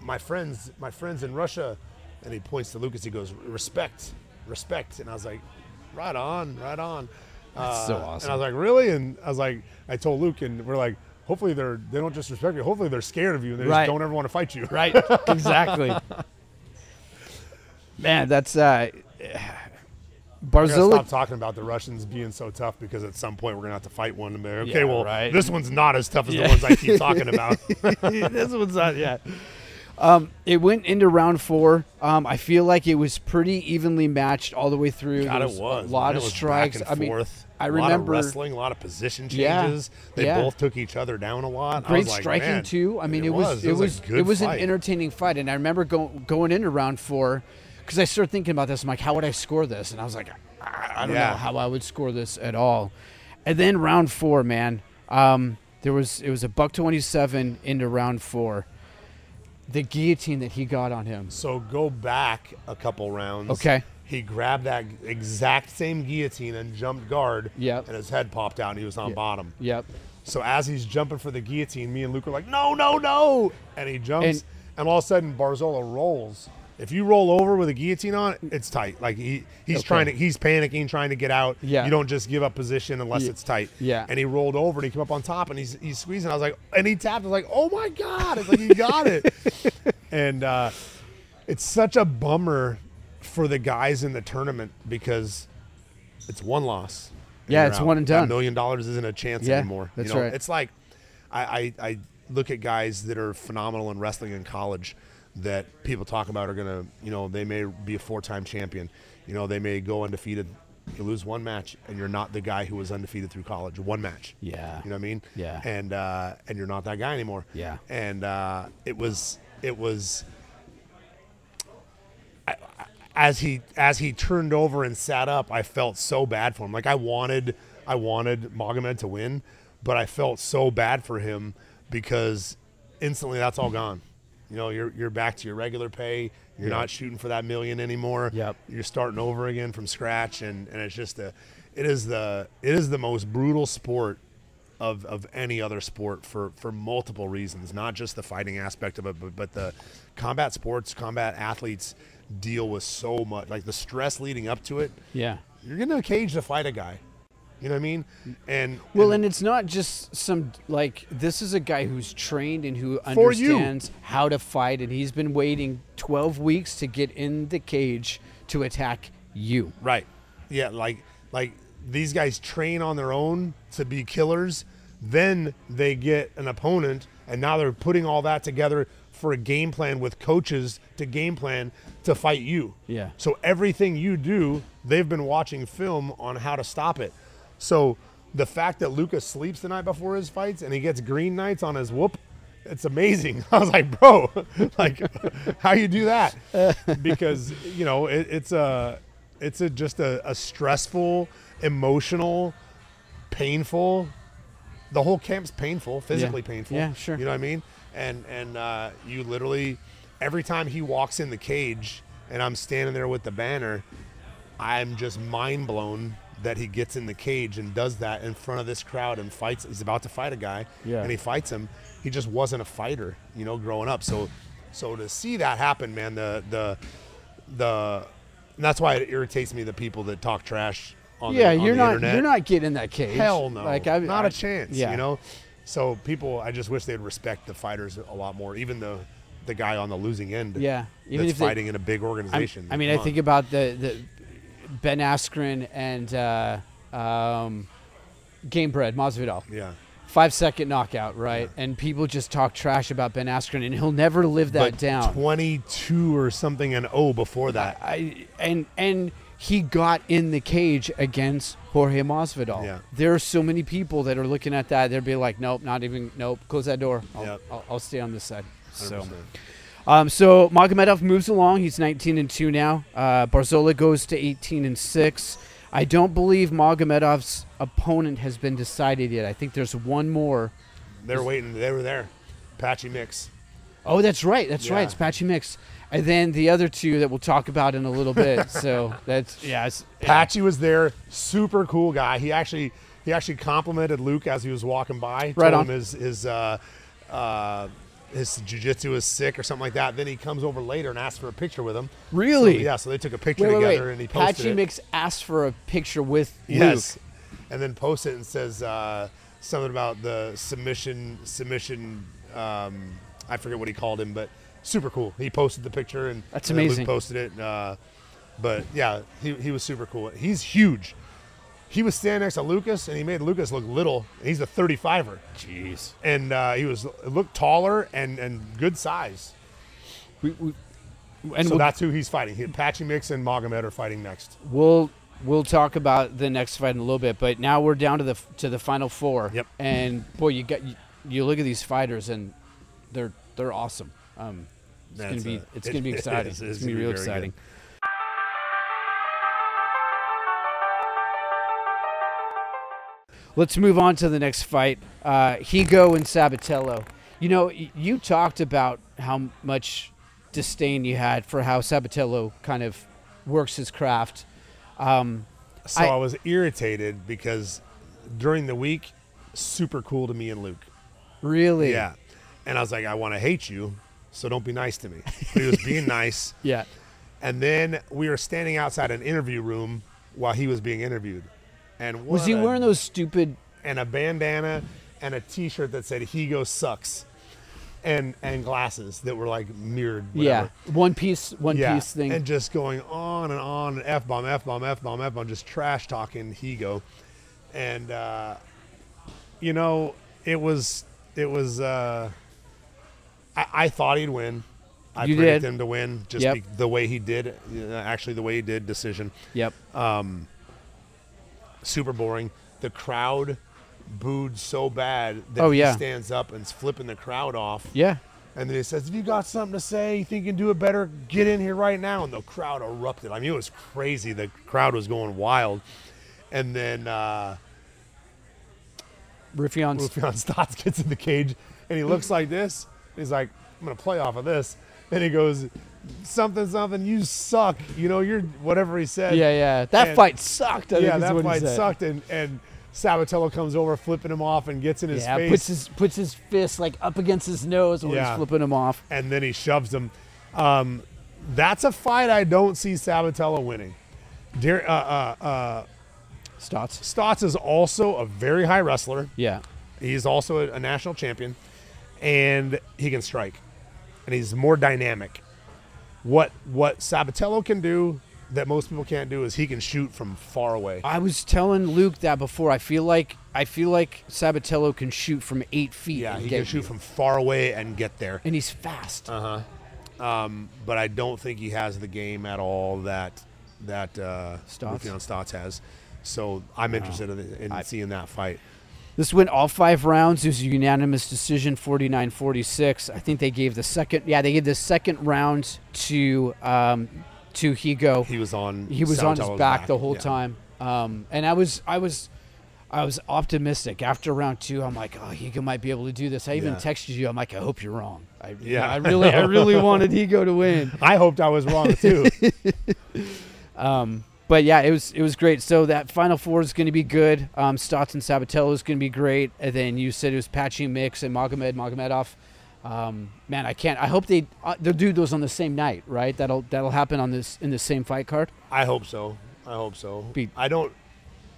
[SPEAKER 2] my friends, my friends in Russia. And he points to Lucas. He goes, respect, respect. And I was like, right on, right on.
[SPEAKER 3] That's so
[SPEAKER 2] Uh,
[SPEAKER 3] awesome.
[SPEAKER 2] And I was like, really? And I was like, I told Luke, and we're like, hopefully they're they don't just respect you. Hopefully they're scared of you and they
[SPEAKER 3] Right.
[SPEAKER 2] just don't ever want to fight you.
[SPEAKER 3] Right. [laughs] exactly. Man, that's uh Barzilla
[SPEAKER 2] stop talking about the Russians being so tough because at some point we're gonna have to fight one. And be okay,
[SPEAKER 3] Yeah,
[SPEAKER 2] well,
[SPEAKER 3] right.
[SPEAKER 2] this one's not as tough as
[SPEAKER 3] Yeah.
[SPEAKER 2] the ones I keep talking [laughs] about.
[SPEAKER 3] this one's not yeah. Um, it went into round four. Um, I feel like it was pretty evenly matched all the way through.
[SPEAKER 2] God, it was.
[SPEAKER 3] a lot
[SPEAKER 2] man.
[SPEAKER 3] of
[SPEAKER 2] It was
[SPEAKER 3] strikes. I mean,
[SPEAKER 2] forth.
[SPEAKER 3] I
[SPEAKER 2] a lot of
[SPEAKER 3] remember
[SPEAKER 2] wrestling, a lot of position
[SPEAKER 3] Yeah,
[SPEAKER 2] changes. They
[SPEAKER 3] yeah.
[SPEAKER 2] both took each other down a lot. I
[SPEAKER 3] great
[SPEAKER 2] was like,
[SPEAKER 3] striking
[SPEAKER 2] man,
[SPEAKER 3] too. I mean, it, was, it was
[SPEAKER 2] a good
[SPEAKER 3] it was
[SPEAKER 2] fight.
[SPEAKER 3] an entertaining fight, and I remember go, going into round four because I started thinking about this. I'm like, how would I score this? And I was like, I, I don't
[SPEAKER 2] Yeah.
[SPEAKER 3] know how I would score this at all. And then round four, man, um, there was it was a buck twenty seven into round four. The guillotine that he got on him.
[SPEAKER 2] So go back a couple rounds.
[SPEAKER 3] Okay.
[SPEAKER 2] He grabbed that exact same guillotine and jumped guard.
[SPEAKER 3] Yep.
[SPEAKER 2] And his head popped out and he was on
[SPEAKER 3] Yeah.
[SPEAKER 2] bottom.
[SPEAKER 3] Yep.
[SPEAKER 2] So as he's jumping for the guillotine, me and Luke are like, no, no, no. And he jumps,
[SPEAKER 3] And-
[SPEAKER 2] and, all of a sudden Barzola rolls. If you roll over with a guillotine on, it's tight. Like he, he's
[SPEAKER 3] Okay.
[SPEAKER 2] trying to, he's panicking, trying to get out.
[SPEAKER 3] Yeah.
[SPEAKER 2] You don't just give up position unless
[SPEAKER 3] Ye-
[SPEAKER 2] it's tight.
[SPEAKER 3] yeah.
[SPEAKER 2] And he rolled over and he came up on top and he's he's squeezing. I was like, and he tapped. I was like, oh my god! It's like he got it. [laughs] and uh, it's such a bummer for the guys in the tournament because it's one loss.
[SPEAKER 3] Yeah, it's
[SPEAKER 2] out.
[SPEAKER 3] one and done.
[SPEAKER 2] million dollars isn't a chance
[SPEAKER 3] Yeah,
[SPEAKER 2] anymore.
[SPEAKER 3] that's
[SPEAKER 2] you know,
[SPEAKER 3] right.
[SPEAKER 2] It's like I, I, I look at guys that are phenomenal in wrestling in college that people talk about are gonna, you know, they may be a four-time champion. You know, they may go undefeated. You lose one match, and you're not the guy who was undefeated through college. One match.
[SPEAKER 3] Yeah.
[SPEAKER 2] You know what I mean?
[SPEAKER 3] Yeah.
[SPEAKER 2] And uh, and you're not that guy anymore.
[SPEAKER 3] Yeah.
[SPEAKER 2] And uh, it was it was I- I- as he as he turned over and sat up, I felt so bad for him. Like I wanted I wanted Magomed to win, but I felt so bad for him because instantly that's all gone. You know, you're you're back to your regular pay. You're not shooting for that million anymore.
[SPEAKER 3] Yep.
[SPEAKER 2] You're starting over again from scratch, and, and it's just a, it is the it is the most brutal sport of, of any other sport for, for multiple reasons, not just the fighting aspect of it, but, but the combat sports, combat athletes deal with so much, like the stress leading up to it.
[SPEAKER 3] Yeah.
[SPEAKER 2] You're in a cage to fight a guy. You know what I mean? And
[SPEAKER 3] Well, and it's not just some like this is a guy who's trained and who understands how to fight, and he's been waiting 12 weeks to get in the cage to attack you.
[SPEAKER 2] Right. Yeah, like like these guys train on their own to be killers, then they get an opponent and now they're putting all that together for a game plan with coaches to game plan to fight you.
[SPEAKER 3] Yeah.
[SPEAKER 2] So everything you do, they've been watching film on how to stop it. So the fact that Lucas sleeps the night before his fights and he gets green nights on his whoop, it's amazing. [laughs] I was like, bro, [laughs] like how you do that? [laughs] Because you know it, it's a it's a just a, a stressful, emotional, painful. The whole camp's painful, physically painful.
[SPEAKER 3] Yeah, sure.
[SPEAKER 2] You know what I mean? And and uh, you literally every time he walks in the cage and I'm standing there with the banner, I'm just mind blown that he gets in the cage and does that in front of this crowd and fights. He's about to fight a guy,
[SPEAKER 3] Yeah.
[SPEAKER 2] and he fights him. He just wasn't a fighter, you know, growing up. So, so to see that happen, man, the the the, and that's why it irritates me the people that talk trash on
[SPEAKER 3] yeah,
[SPEAKER 2] the, on
[SPEAKER 3] you're
[SPEAKER 2] the
[SPEAKER 3] not
[SPEAKER 2] internet.
[SPEAKER 3] you're not getting in that cage.
[SPEAKER 2] Hell no,
[SPEAKER 3] Like I,
[SPEAKER 2] not
[SPEAKER 3] I-
[SPEAKER 2] a chance.
[SPEAKER 3] Yeah.
[SPEAKER 2] You know, so people, I just wish they'd respect the fighters a lot more, even the the guy on the losing end.
[SPEAKER 3] Yeah, even
[SPEAKER 2] that's
[SPEAKER 3] if they-
[SPEAKER 2] fighting in a big organization.
[SPEAKER 3] I mean, I think about the the Ben Askren and uh, um, Gamebred Masvidal.
[SPEAKER 2] yeah.
[SPEAKER 3] Five second knockout, right? And people just talk trash about Ben Askren, and he'll never live that
[SPEAKER 2] but
[SPEAKER 3] down.
[SPEAKER 2] 22 or something and oh before that.
[SPEAKER 3] I and and he got in the cage against Jorge Masvidal.
[SPEAKER 2] Yeah.
[SPEAKER 3] There are so many people that are looking at that. They'll be like, nope, not even, nope, close that door. I'll,
[SPEAKER 2] Yep.
[SPEAKER 3] I'll, I'll stay on this side. So,
[SPEAKER 2] 100%.
[SPEAKER 3] Um, so Magomedov moves along. He's 19 and two now. Uh, Barzola goes to 18 and six. I don't believe Magomedov's opponent has been decided yet. I think there's one more
[SPEAKER 2] They're waiting. They were there. Patchy Mix.
[SPEAKER 3] Oh, that's right. That's right. It's Patchy Mix. And then the other two that we'll talk about in a little bit. [laughs] so that's yeah. It's,
[SPEAKER 2] Patchy was there. Super cool guy. He actually he actually complimented Luke as he was walking by.
[SPEAKER 3] Right
[SPEAKER 2] told
[SPEAKER 3] on.
[SPEAKER 2] him his his uh, uh, his jujitsu is sick or something like that. Then he comes over later and asks for a picture with him.
[SPEAKER 3] Really?
[SPEAKER 2] So, yeah. So they took a picture
[SPEAKER 3] Wait, wait,
[SPEAKER 2] together
[SPEAKER 3] wait.
[SPEAKER 2] and he posted
[SPEAKER 3] Patchy
[SPEAKER 2] it.
[SPEAKER 3] Mix asked for a picture with
[SPEAKER 2] Yes.
[SPEAKER 3] Luke.
[SPEAKER 2] And then post it and says uh, something about the submission submission. Um, I forget what he called him, but super cool. He posted the picture and
[SPEAKER 3] That's
[SPEAKER 2] and
[SPEAKER 3] amazing.
[SPEAKER 2] Luke posted it. Uh, but yeah, he, he was super cool. He's huge. He was standing next to Lucas, and he made Lucas look little. And he's a 35er,
[SPEAKER 3] Jeez.
[SPEAKER 2] and uh, he was looked taller and and good size.
[SPEAKER 3] We, we, and
[SPEAKER 2] so
[SPEAKER 3] we'll,
[SPEAKER 2] that's who he's fighting. He, Patchy Mix and Magomed are fighting next.
[SPEAKER 3] we'll we'll talk about the next fight in a little bit. But now we're down to the to the final four.
[SPEAKER 2] Yep.
[SPEAKER 3] And boy, you got you, you look at these fighters and they're they're awesome. Um, it's gonna be
[SPEAKER 2] uh,
[SPEAKER 3] it's
[SPEAKER 2] it-
[SPEAKER 3] gonna be [laughs] exciting.
[SPEAKER 2] is.
[SPEAKER 3] it's,
[SPEAKER 2] It's
[SPEAKER 3] gonna be real
[SPEAKER 2] be very
[SPEAKER 3] exciting.
[SPEAKER 2] good.
[SPEAKER 3] Let's move on to the next fight. Uh, Higo and Sabatello. You know, you talked about how much disdain you had for how Sabatello kind of works his craft. Um,
[SPEAKER 2] So
[SPEAKER 3] I-
[SPEAKER 2] I, was irritated because during the week, super cool to me and Luke.
[SPEAKER 3] really?
[SPEAKER 2] Yeah. And I was like, I want to hate you, so don't be nice to me. But he was being [laughs] nice.
[SPEAKER 3] Yeah.
[SPEAKER 2] And then we were standing outside an interview room while he was being interviewed. And
[SPEAKER 3] Was he
[SPEAKER 2] a-
[SPEAKER 3] wearing those stupid?
[SPEAKER 2] and a bandana and a T-shirt that said "He sucks," and and glasses that were like mirrored. Whatever.
[SPEAKER 3] Yeah, one piece, one
[SPEAKER 2] yeah,
[SPEAKER 3] piece thing.
[SPEAKER 2] and just going on and on, and f bomb, f bomb, f bomb, f bomb, just trash talking Higo, and uh, you know it was it was. Uh, I, I thought he'd win. I
[SPEAKER 3] You
[SPEAKER 2] predicted him to win just
[SPEAKER 3] Yep.
[SPEAKER 2] be, the way he did. uh, Actually, the way he did decision.
[SPEAKER 3] yep.
[SPEAKER 2] Super boring. The crowd booed so bad that
[SPEAKER 3] Oh,
[SPEAKER 2] he stands up and's flipping the crowd off.
[SPEAKER 3] yeah.
[SPEAKER 2] And then he says, If you got something to say, you think you can do it better, get in here right now. And the crowd erupted. I mean, it was crazy. The crowd was going wild. And then uh,
[SPEAKER 3] Ruffian.
[SPEAKER 2] Raufeon Stots [laughs] gets in the cage and he looks like this. He's like, I'm going to play off of this. And he goes, Something, something, you suck. You know, you're whatever he said.
[SPEAKER 3] Yeah, yeah. That
[SPEAKER 2] And-
[SPEAKER 3] fight sucked. I
[SPEAKER 2] yeah, that fight sucked. And, and Sabatello comes over, flipping him off, and gets in his
[SPEAKER 3] Yeah,
[SPEAKER 2] face.
[SPEAKER 3] puts his puts his fist like up against his nose while
[SPEAKER 2] Yeah.
[SPEAKER 3] he's flipping him off.
[SPEAKER 2] and then he shoves him. Um, that's a fight I don't see Sabatello winning. Dear, uh, uh, uh,
[SPEAKER 3] Stots.
[SPEAKER 2] Stots is also a very high wrestler.
[SPEAKER 3] Yeah.
[SPEAKER 2] He's also a, a national champion, and he can strike, and he's more dynamic. What what Sabatello can do that most people can't do is he can shoot from far away.
[SPEAKER 3] I was telling Luke that before. I feel like I feel like Sabatello can shoot from eight feet.
[SPEAKER 2] Yeah, he can shoot
[SPEAKER 3] you.
[SPEAKER 2] from far away and get there.
[SPEAKER 3] and he's fast.
[SPEAKER 2] Uh huh. Um, but I don't think he has the game at all that that uh, Stots? Stots has. So I'm interested in, in
[SPEAKER 3] I-
[SPEAKER 2] seeing that fight.
[SPEAKER 3] This went all five rounds. It was a unanimous decision, 49-46. I think they gave the second. Yeah, they gave the second round to um, to Higo.
[SPEAKER 2] He was on.
[SPEAKER 3] he was on his
[SPEAKER 2] Sabatello's
[SPEAKER 3] back, the whole
[SPEAKER 2] yeah.
[SPEAKER 3] time. Um, and I was I was I was optimistic after round two. I'm like, oh, Higo might be able to do this. I even
[SPEAKER 2] Yeah.
[SPEAKER 3] texted you. I'm like, I hope you're wrong. I,
[SPEAKER 2] Yeah.
[SPEAKER 3] I really I really [laughs] wanted Higo to win.
[SPEAKER 2] I hoped I was wrong too. [laughs] [laughs]
[SPEAKER 3] Um, but yeah, it was it was great. So that final four is going to be good. Um, Stots and Sabatello is going to be great. And then you said it was Patchy Mix and Magomed Magomedov. Um, man, I can't. I hope they uh, they'll do those on the same night, right? That'll that'll happen on this in the same fight card.
[SPEAKER 2] I hope so. I hope so.
[SPEAKER 3] Be-
[SPEAKER 2] I don't.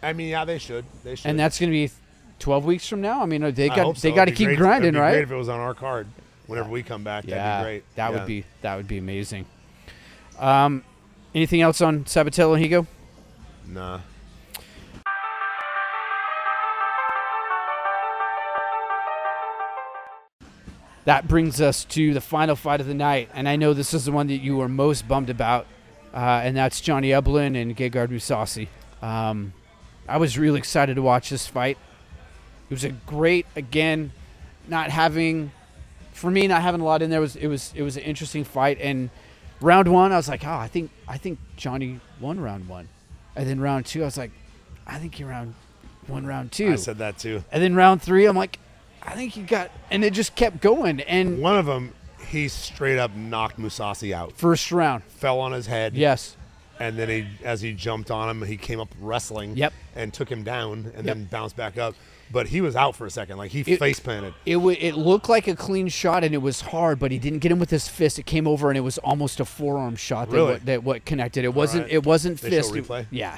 [SPEAKER 2] I mean, yeah, they should. They should.
[SPEAKER 3] And that's going to be 12 weeks from now. I mean, they got
[SPEAKER 2] hope
[SPEAKER 3] they got to keep
[SPEAKER 2] great-
[SPEAKER 3] grinding,
[SPEAKER 2] it'd be
[SPEAKER 3] right?
[SPEAKER 2] Great if it was on our card. Whenever we come back,
[SPEAKER 3] yeah,
[SPEAKER 2] that'd be great.
[SPEAKER 3] that
[SPEAKER 2] Yeah.
[SPEAKER 3] would be that would be amazing. Um, anything else on Sabatello and Higo?
[SPEAKER 2] Nah.
[SPEAKER 3] That brings us to the final fight of the night, and I know this is the one that you were most bummed about, uh, and that's Johnny Eblen and Gegard Mousasi. Um, I was really excited to watch this fight. It was a great, again, not having, for me, not having a lot in there was it was it was an interesting fight. And round one, I was like, oh, I think I think Johnny won round one, and then round two, I was like, I think he round won round two.
[SPEAKER 2] I said that too.
[SPEAKER 3] And then round three, I'm like, I think he got, and it just kept going. And
[SPEAKER 2] One of them, he straight up knocked Mousasi out.
[SPEAKER 3] first round,
[SPEAKER 2] Fell on his head.
[SPEAKER 3] yes,
[SPEAKER 2] And then he, as he jumped on him, he came up wrestling.
[SPEAKER 3] Yep.
[SPEAKER 2] And took him down, and
[SPEAKER 3] Yep.
[SPEAKER 2] then bounced back up. But he was out for a second. Like he
[SPEAKER 3] It-
[SPEAKER 2] face planted.
[SPEAKER 3] it w- it looked like a clean shot, and it was hard, but he didn't get him with his fist. It came over, and it was almost a forearm shot that
[SPEAKER 2] Really?
[SPEAKER 3] what, that what connected. It wasn't
[SPEAKER 2] right.
[SPEAKER 3] it wasn't
[SPEAKER 2] They show
[SPEAKER 3] fist. it-
[SPEAKER 2] replay?
[SPEAKER 3] yeah,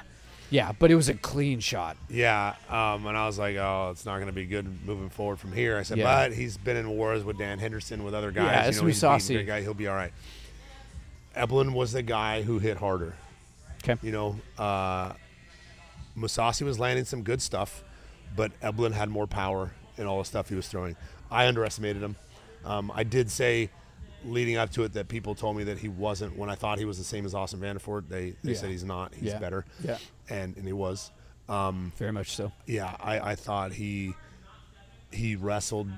[SPEAKER 3] yeah, but it was a clean shot.
[SPEAKER 2] Yeah, um, and I was like, oh, it's not going to be good moving forward from here. I said,
[SPEAKER 3] Yeah.
[SPEAKER 2] but he's been in wars with Dan Henderson, with other guys.
[SPEAKER 3] Yeah,
[SPEAKER 2] you know, he's great guy. He'll be all right. Eblen was the guy who hit harder.
[SPEAKER 3] Okay,
[SPEAKER 2] You know, uh, Mousasi was landing some good stuff, but Eblen had more power in all the stuff he was throwing. I underestimated him. Um, I did say leading up to it that people told me that he wasn't when I thought he was the same as Austin Vanderford. They they
[SPEAKER 3] Yeah.
[SPEAKER 2] said he's not. He's
[SPEAKER 3] Yeah.
[SPEAKER 2] better.
[SPEAKER 3] Yeah.
[SPEAKER 2] And and he was.
[SPEAKER 3] very much so.
[SPEAKER 2] Yeah, I, I thought he he wrestled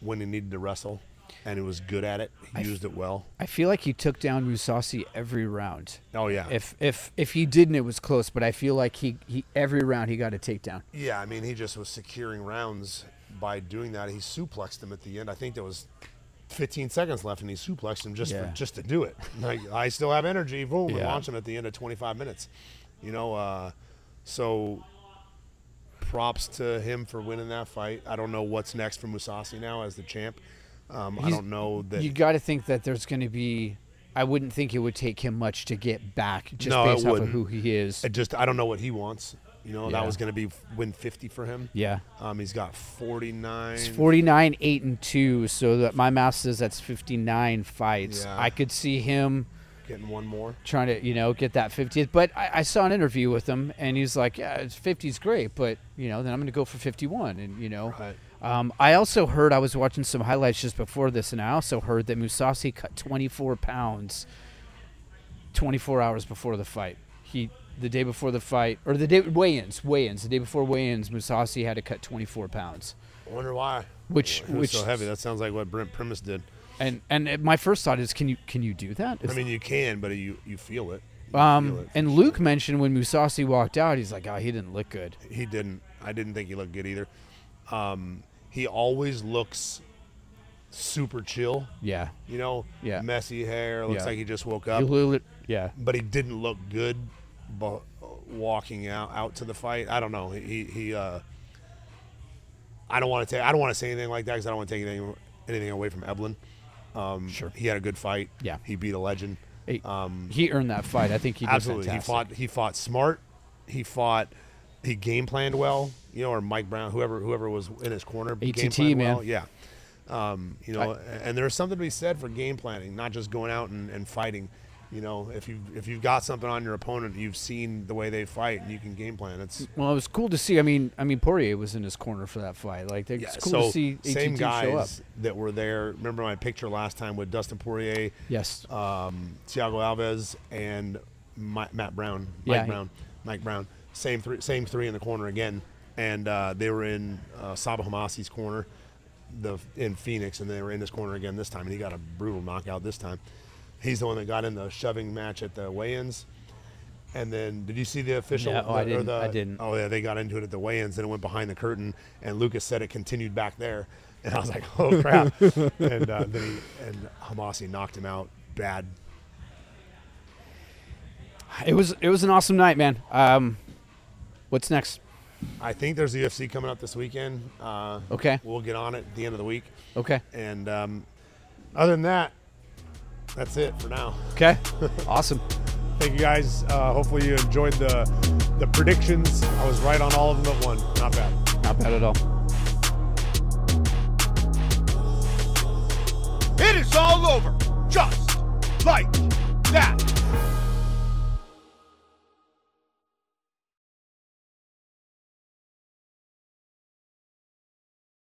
[SPEAKER 2] when he needed to wrestle, and he was good at it. He used it well.
[SPEAKER 3] I feel like he took down Mousasi every round.
[SPEAKER 2] Oh yeah,
[SPEAKER 3] If if if he didn't, it was close. But I feel like he, he every round he got a takedown.
[SPEAKER 2] yeah. I mean, he just was securing rounds by doing that. He suplexed him at the end. I think there was 15 seconds left, and he suplexed him just
[SPEAKER 3] Yeah.
[SPEAKER 2] for, just to do it. [laughs] Like I still have energy. Boom, and launch him at the end of 25 minutes. You know, uh, so props to him for winning that fight. I don't know what's next for Mousasi now as the champ. Um, I don't know that.
[SPEAKER 3] You got to think that there's going to be. I wouldn't think it would take him much to get back just
[SPEAKER 2] No, it
[SPEAKER 3] based off of
[SPEAKER 2] wouldn't.
[SPEAKER 3] who he is.
[SPEAKER 2] I just I don't know what he wants. You know,
[SPEAKER 3] Yeah.
[SPEAKER 2] that was going to be win 50 for him.
[SPEAKER 3] yeah.
[SPEAKER 2] Um, he's got 49.
[SPEAKER 3] It's 49, 8, and 2, so that my math says that's 59 fights.
[SPEAKER 2] Yeah.
[SPEAKER 3] I could see him
[SPEAKER 2] getting one more.
[SPEAKER 3] trying to, you know, get that 50th. But I, I saw an interview with him, and he's like, yeah, 50's great, but, you know, then I'm going to go for 51. And, you know,
[SPEAKER 2] Right.
[SPEAKER 3] Um, I also heard, I was watching some highlights just before this, and I also heard that Mousasi cut 24 pounds 24 hours before the fight. He the day before the fight, or the day weigh-ins, weigh-ins, the day before weigh-ins, Mousasi had to cut 24 pounds.
[SPEAKER 2] I wonder why.
[SPEAKER 3] Which-
[SPEAKER 2] It was
[SPEAKER 3] which-
[SPEAKER 2] so heavy. That sounds like what Brent Primus did.
[SPEAKER 3] And and my first thought is, can you can you do that?
[SPEAKER 2] I mean, you can, but you you feel it. You feel
[SPEAKER 3] um,
[SPEAKER 2] it.
[SPEAKER 3] and Luke mentioned when Mousasi walked out, he's like, oh, he didn't look good.
[SPEAKER 2] he didn't. I didn't think he looked good either. Um, he always looks super chill.
[SPEAKER 3] Yeah,
[SPEAKER 2] You know,
[SPEAKER 3] Yeah.
[SPEAKER 2] messy hair. Looks
[SPEAKER 3] Yeah.
[SPEAKER 2] like he just woke up.
[SPEAKER 3] yeah.
[SPEAKER 2] but he didn't look good bu- walking out out to the fight. I don't know. He he. Uh, I don't want to take. I don't want to say anything like that because I don't want to take anything anything away from Eblen. Um,
[SPEAKER 3] Sure.
[SPEAKER 2] He had a good fight.
[SPEAKER 3] Yeah.
[SPEAKER 2] He beat a legend.
[SPEAKER 3] He,
[SPEAKER 2] Um,
[SPEAKER 3] he earned that fight. I think he did
[SPEAKER 2] Absolutely.
[SPEAKER 3] fantastic.
[SPEAKER 2] He fought. He fought smart. He fought. He game planned well. You know, or Mike Brown, whoever whoever was in his corner, game
[SPEAKER 3] ATT,
[SPEAKER 2] planned
[SPEAKER 3] man.
[SPEAKER 2] well. Yeah. Um, you know, and there's something to be said for game planning, not just going out and, and fighting. You know, if you if you've got something on your opponent, you've seen the way they fight, and you can game plan. It's
[SPEAKER 3] Well, it was cool to see. I mean, I mean, Poirier was in his corner for that fight. Like, it's
[SPEAKER 2] yeah,
[SPEAKER 3] cool
[SPEAKER 2] so
[SPEAKER 3] to see ATT
[SPEAKER 2] same
[SPEAKER 3] show up.
[SPEAKER 2] guys that were there. Remember my picture last time with Dustin Poirier,
[SPEAKER 3] Yes.
[SPEAKER 2] um, Thiago Alves, and Mi- Matt Brown, Mike
[SPEAKER 3] Yeah, he-
[SPEAKER 2] Brown, Mike Brown. Same three, same three in the corner again, and uh, they were in uh, Sabah Homasi's corner, the in Phoenix, and they were in this corner again this time, and he got a brutal knockout this time. He's the one that got in the shoving match at the weigh-ins. And then, did you see the official?
[SPEAKER 3] No, I
[SPEAKER 2] the- or
[SPEAKER 3] didn't-
[SPEAKER 2] the-
[SPEAKER 3] I didn't.
[SPEAKER 2] Oh yeah, they got into it at the weigh-ins, and it went behind the curtain. And Lucas said it continued back there, and I was like, [laughs] "Oh crap!" and uh, then he, and Homasi knocked him out bad.
[SPEAKER 3] It was it was an awesome night, man. Um, what's next?
[SPEAKER 2] I think there's the UFC coming up this weekend. Uh,
[SPEAKER 3] Okay.
[SPEAKER 2] we'll get on it at the end of the week.
[SPEAKER 3] Okay.
[SPEAKER 2] And um, other than that, that's it for now.
[SPEAKER 3] Okay. [laughs] awesome.
[SPEAKER 2] Thank you guys. Uh, hopefully you enjoyed the the predictions. I was right on all of them but one. Not bad.
[SPEAKER 3] Not bad at all.
[SPEAKER 1] It is all over, just like that.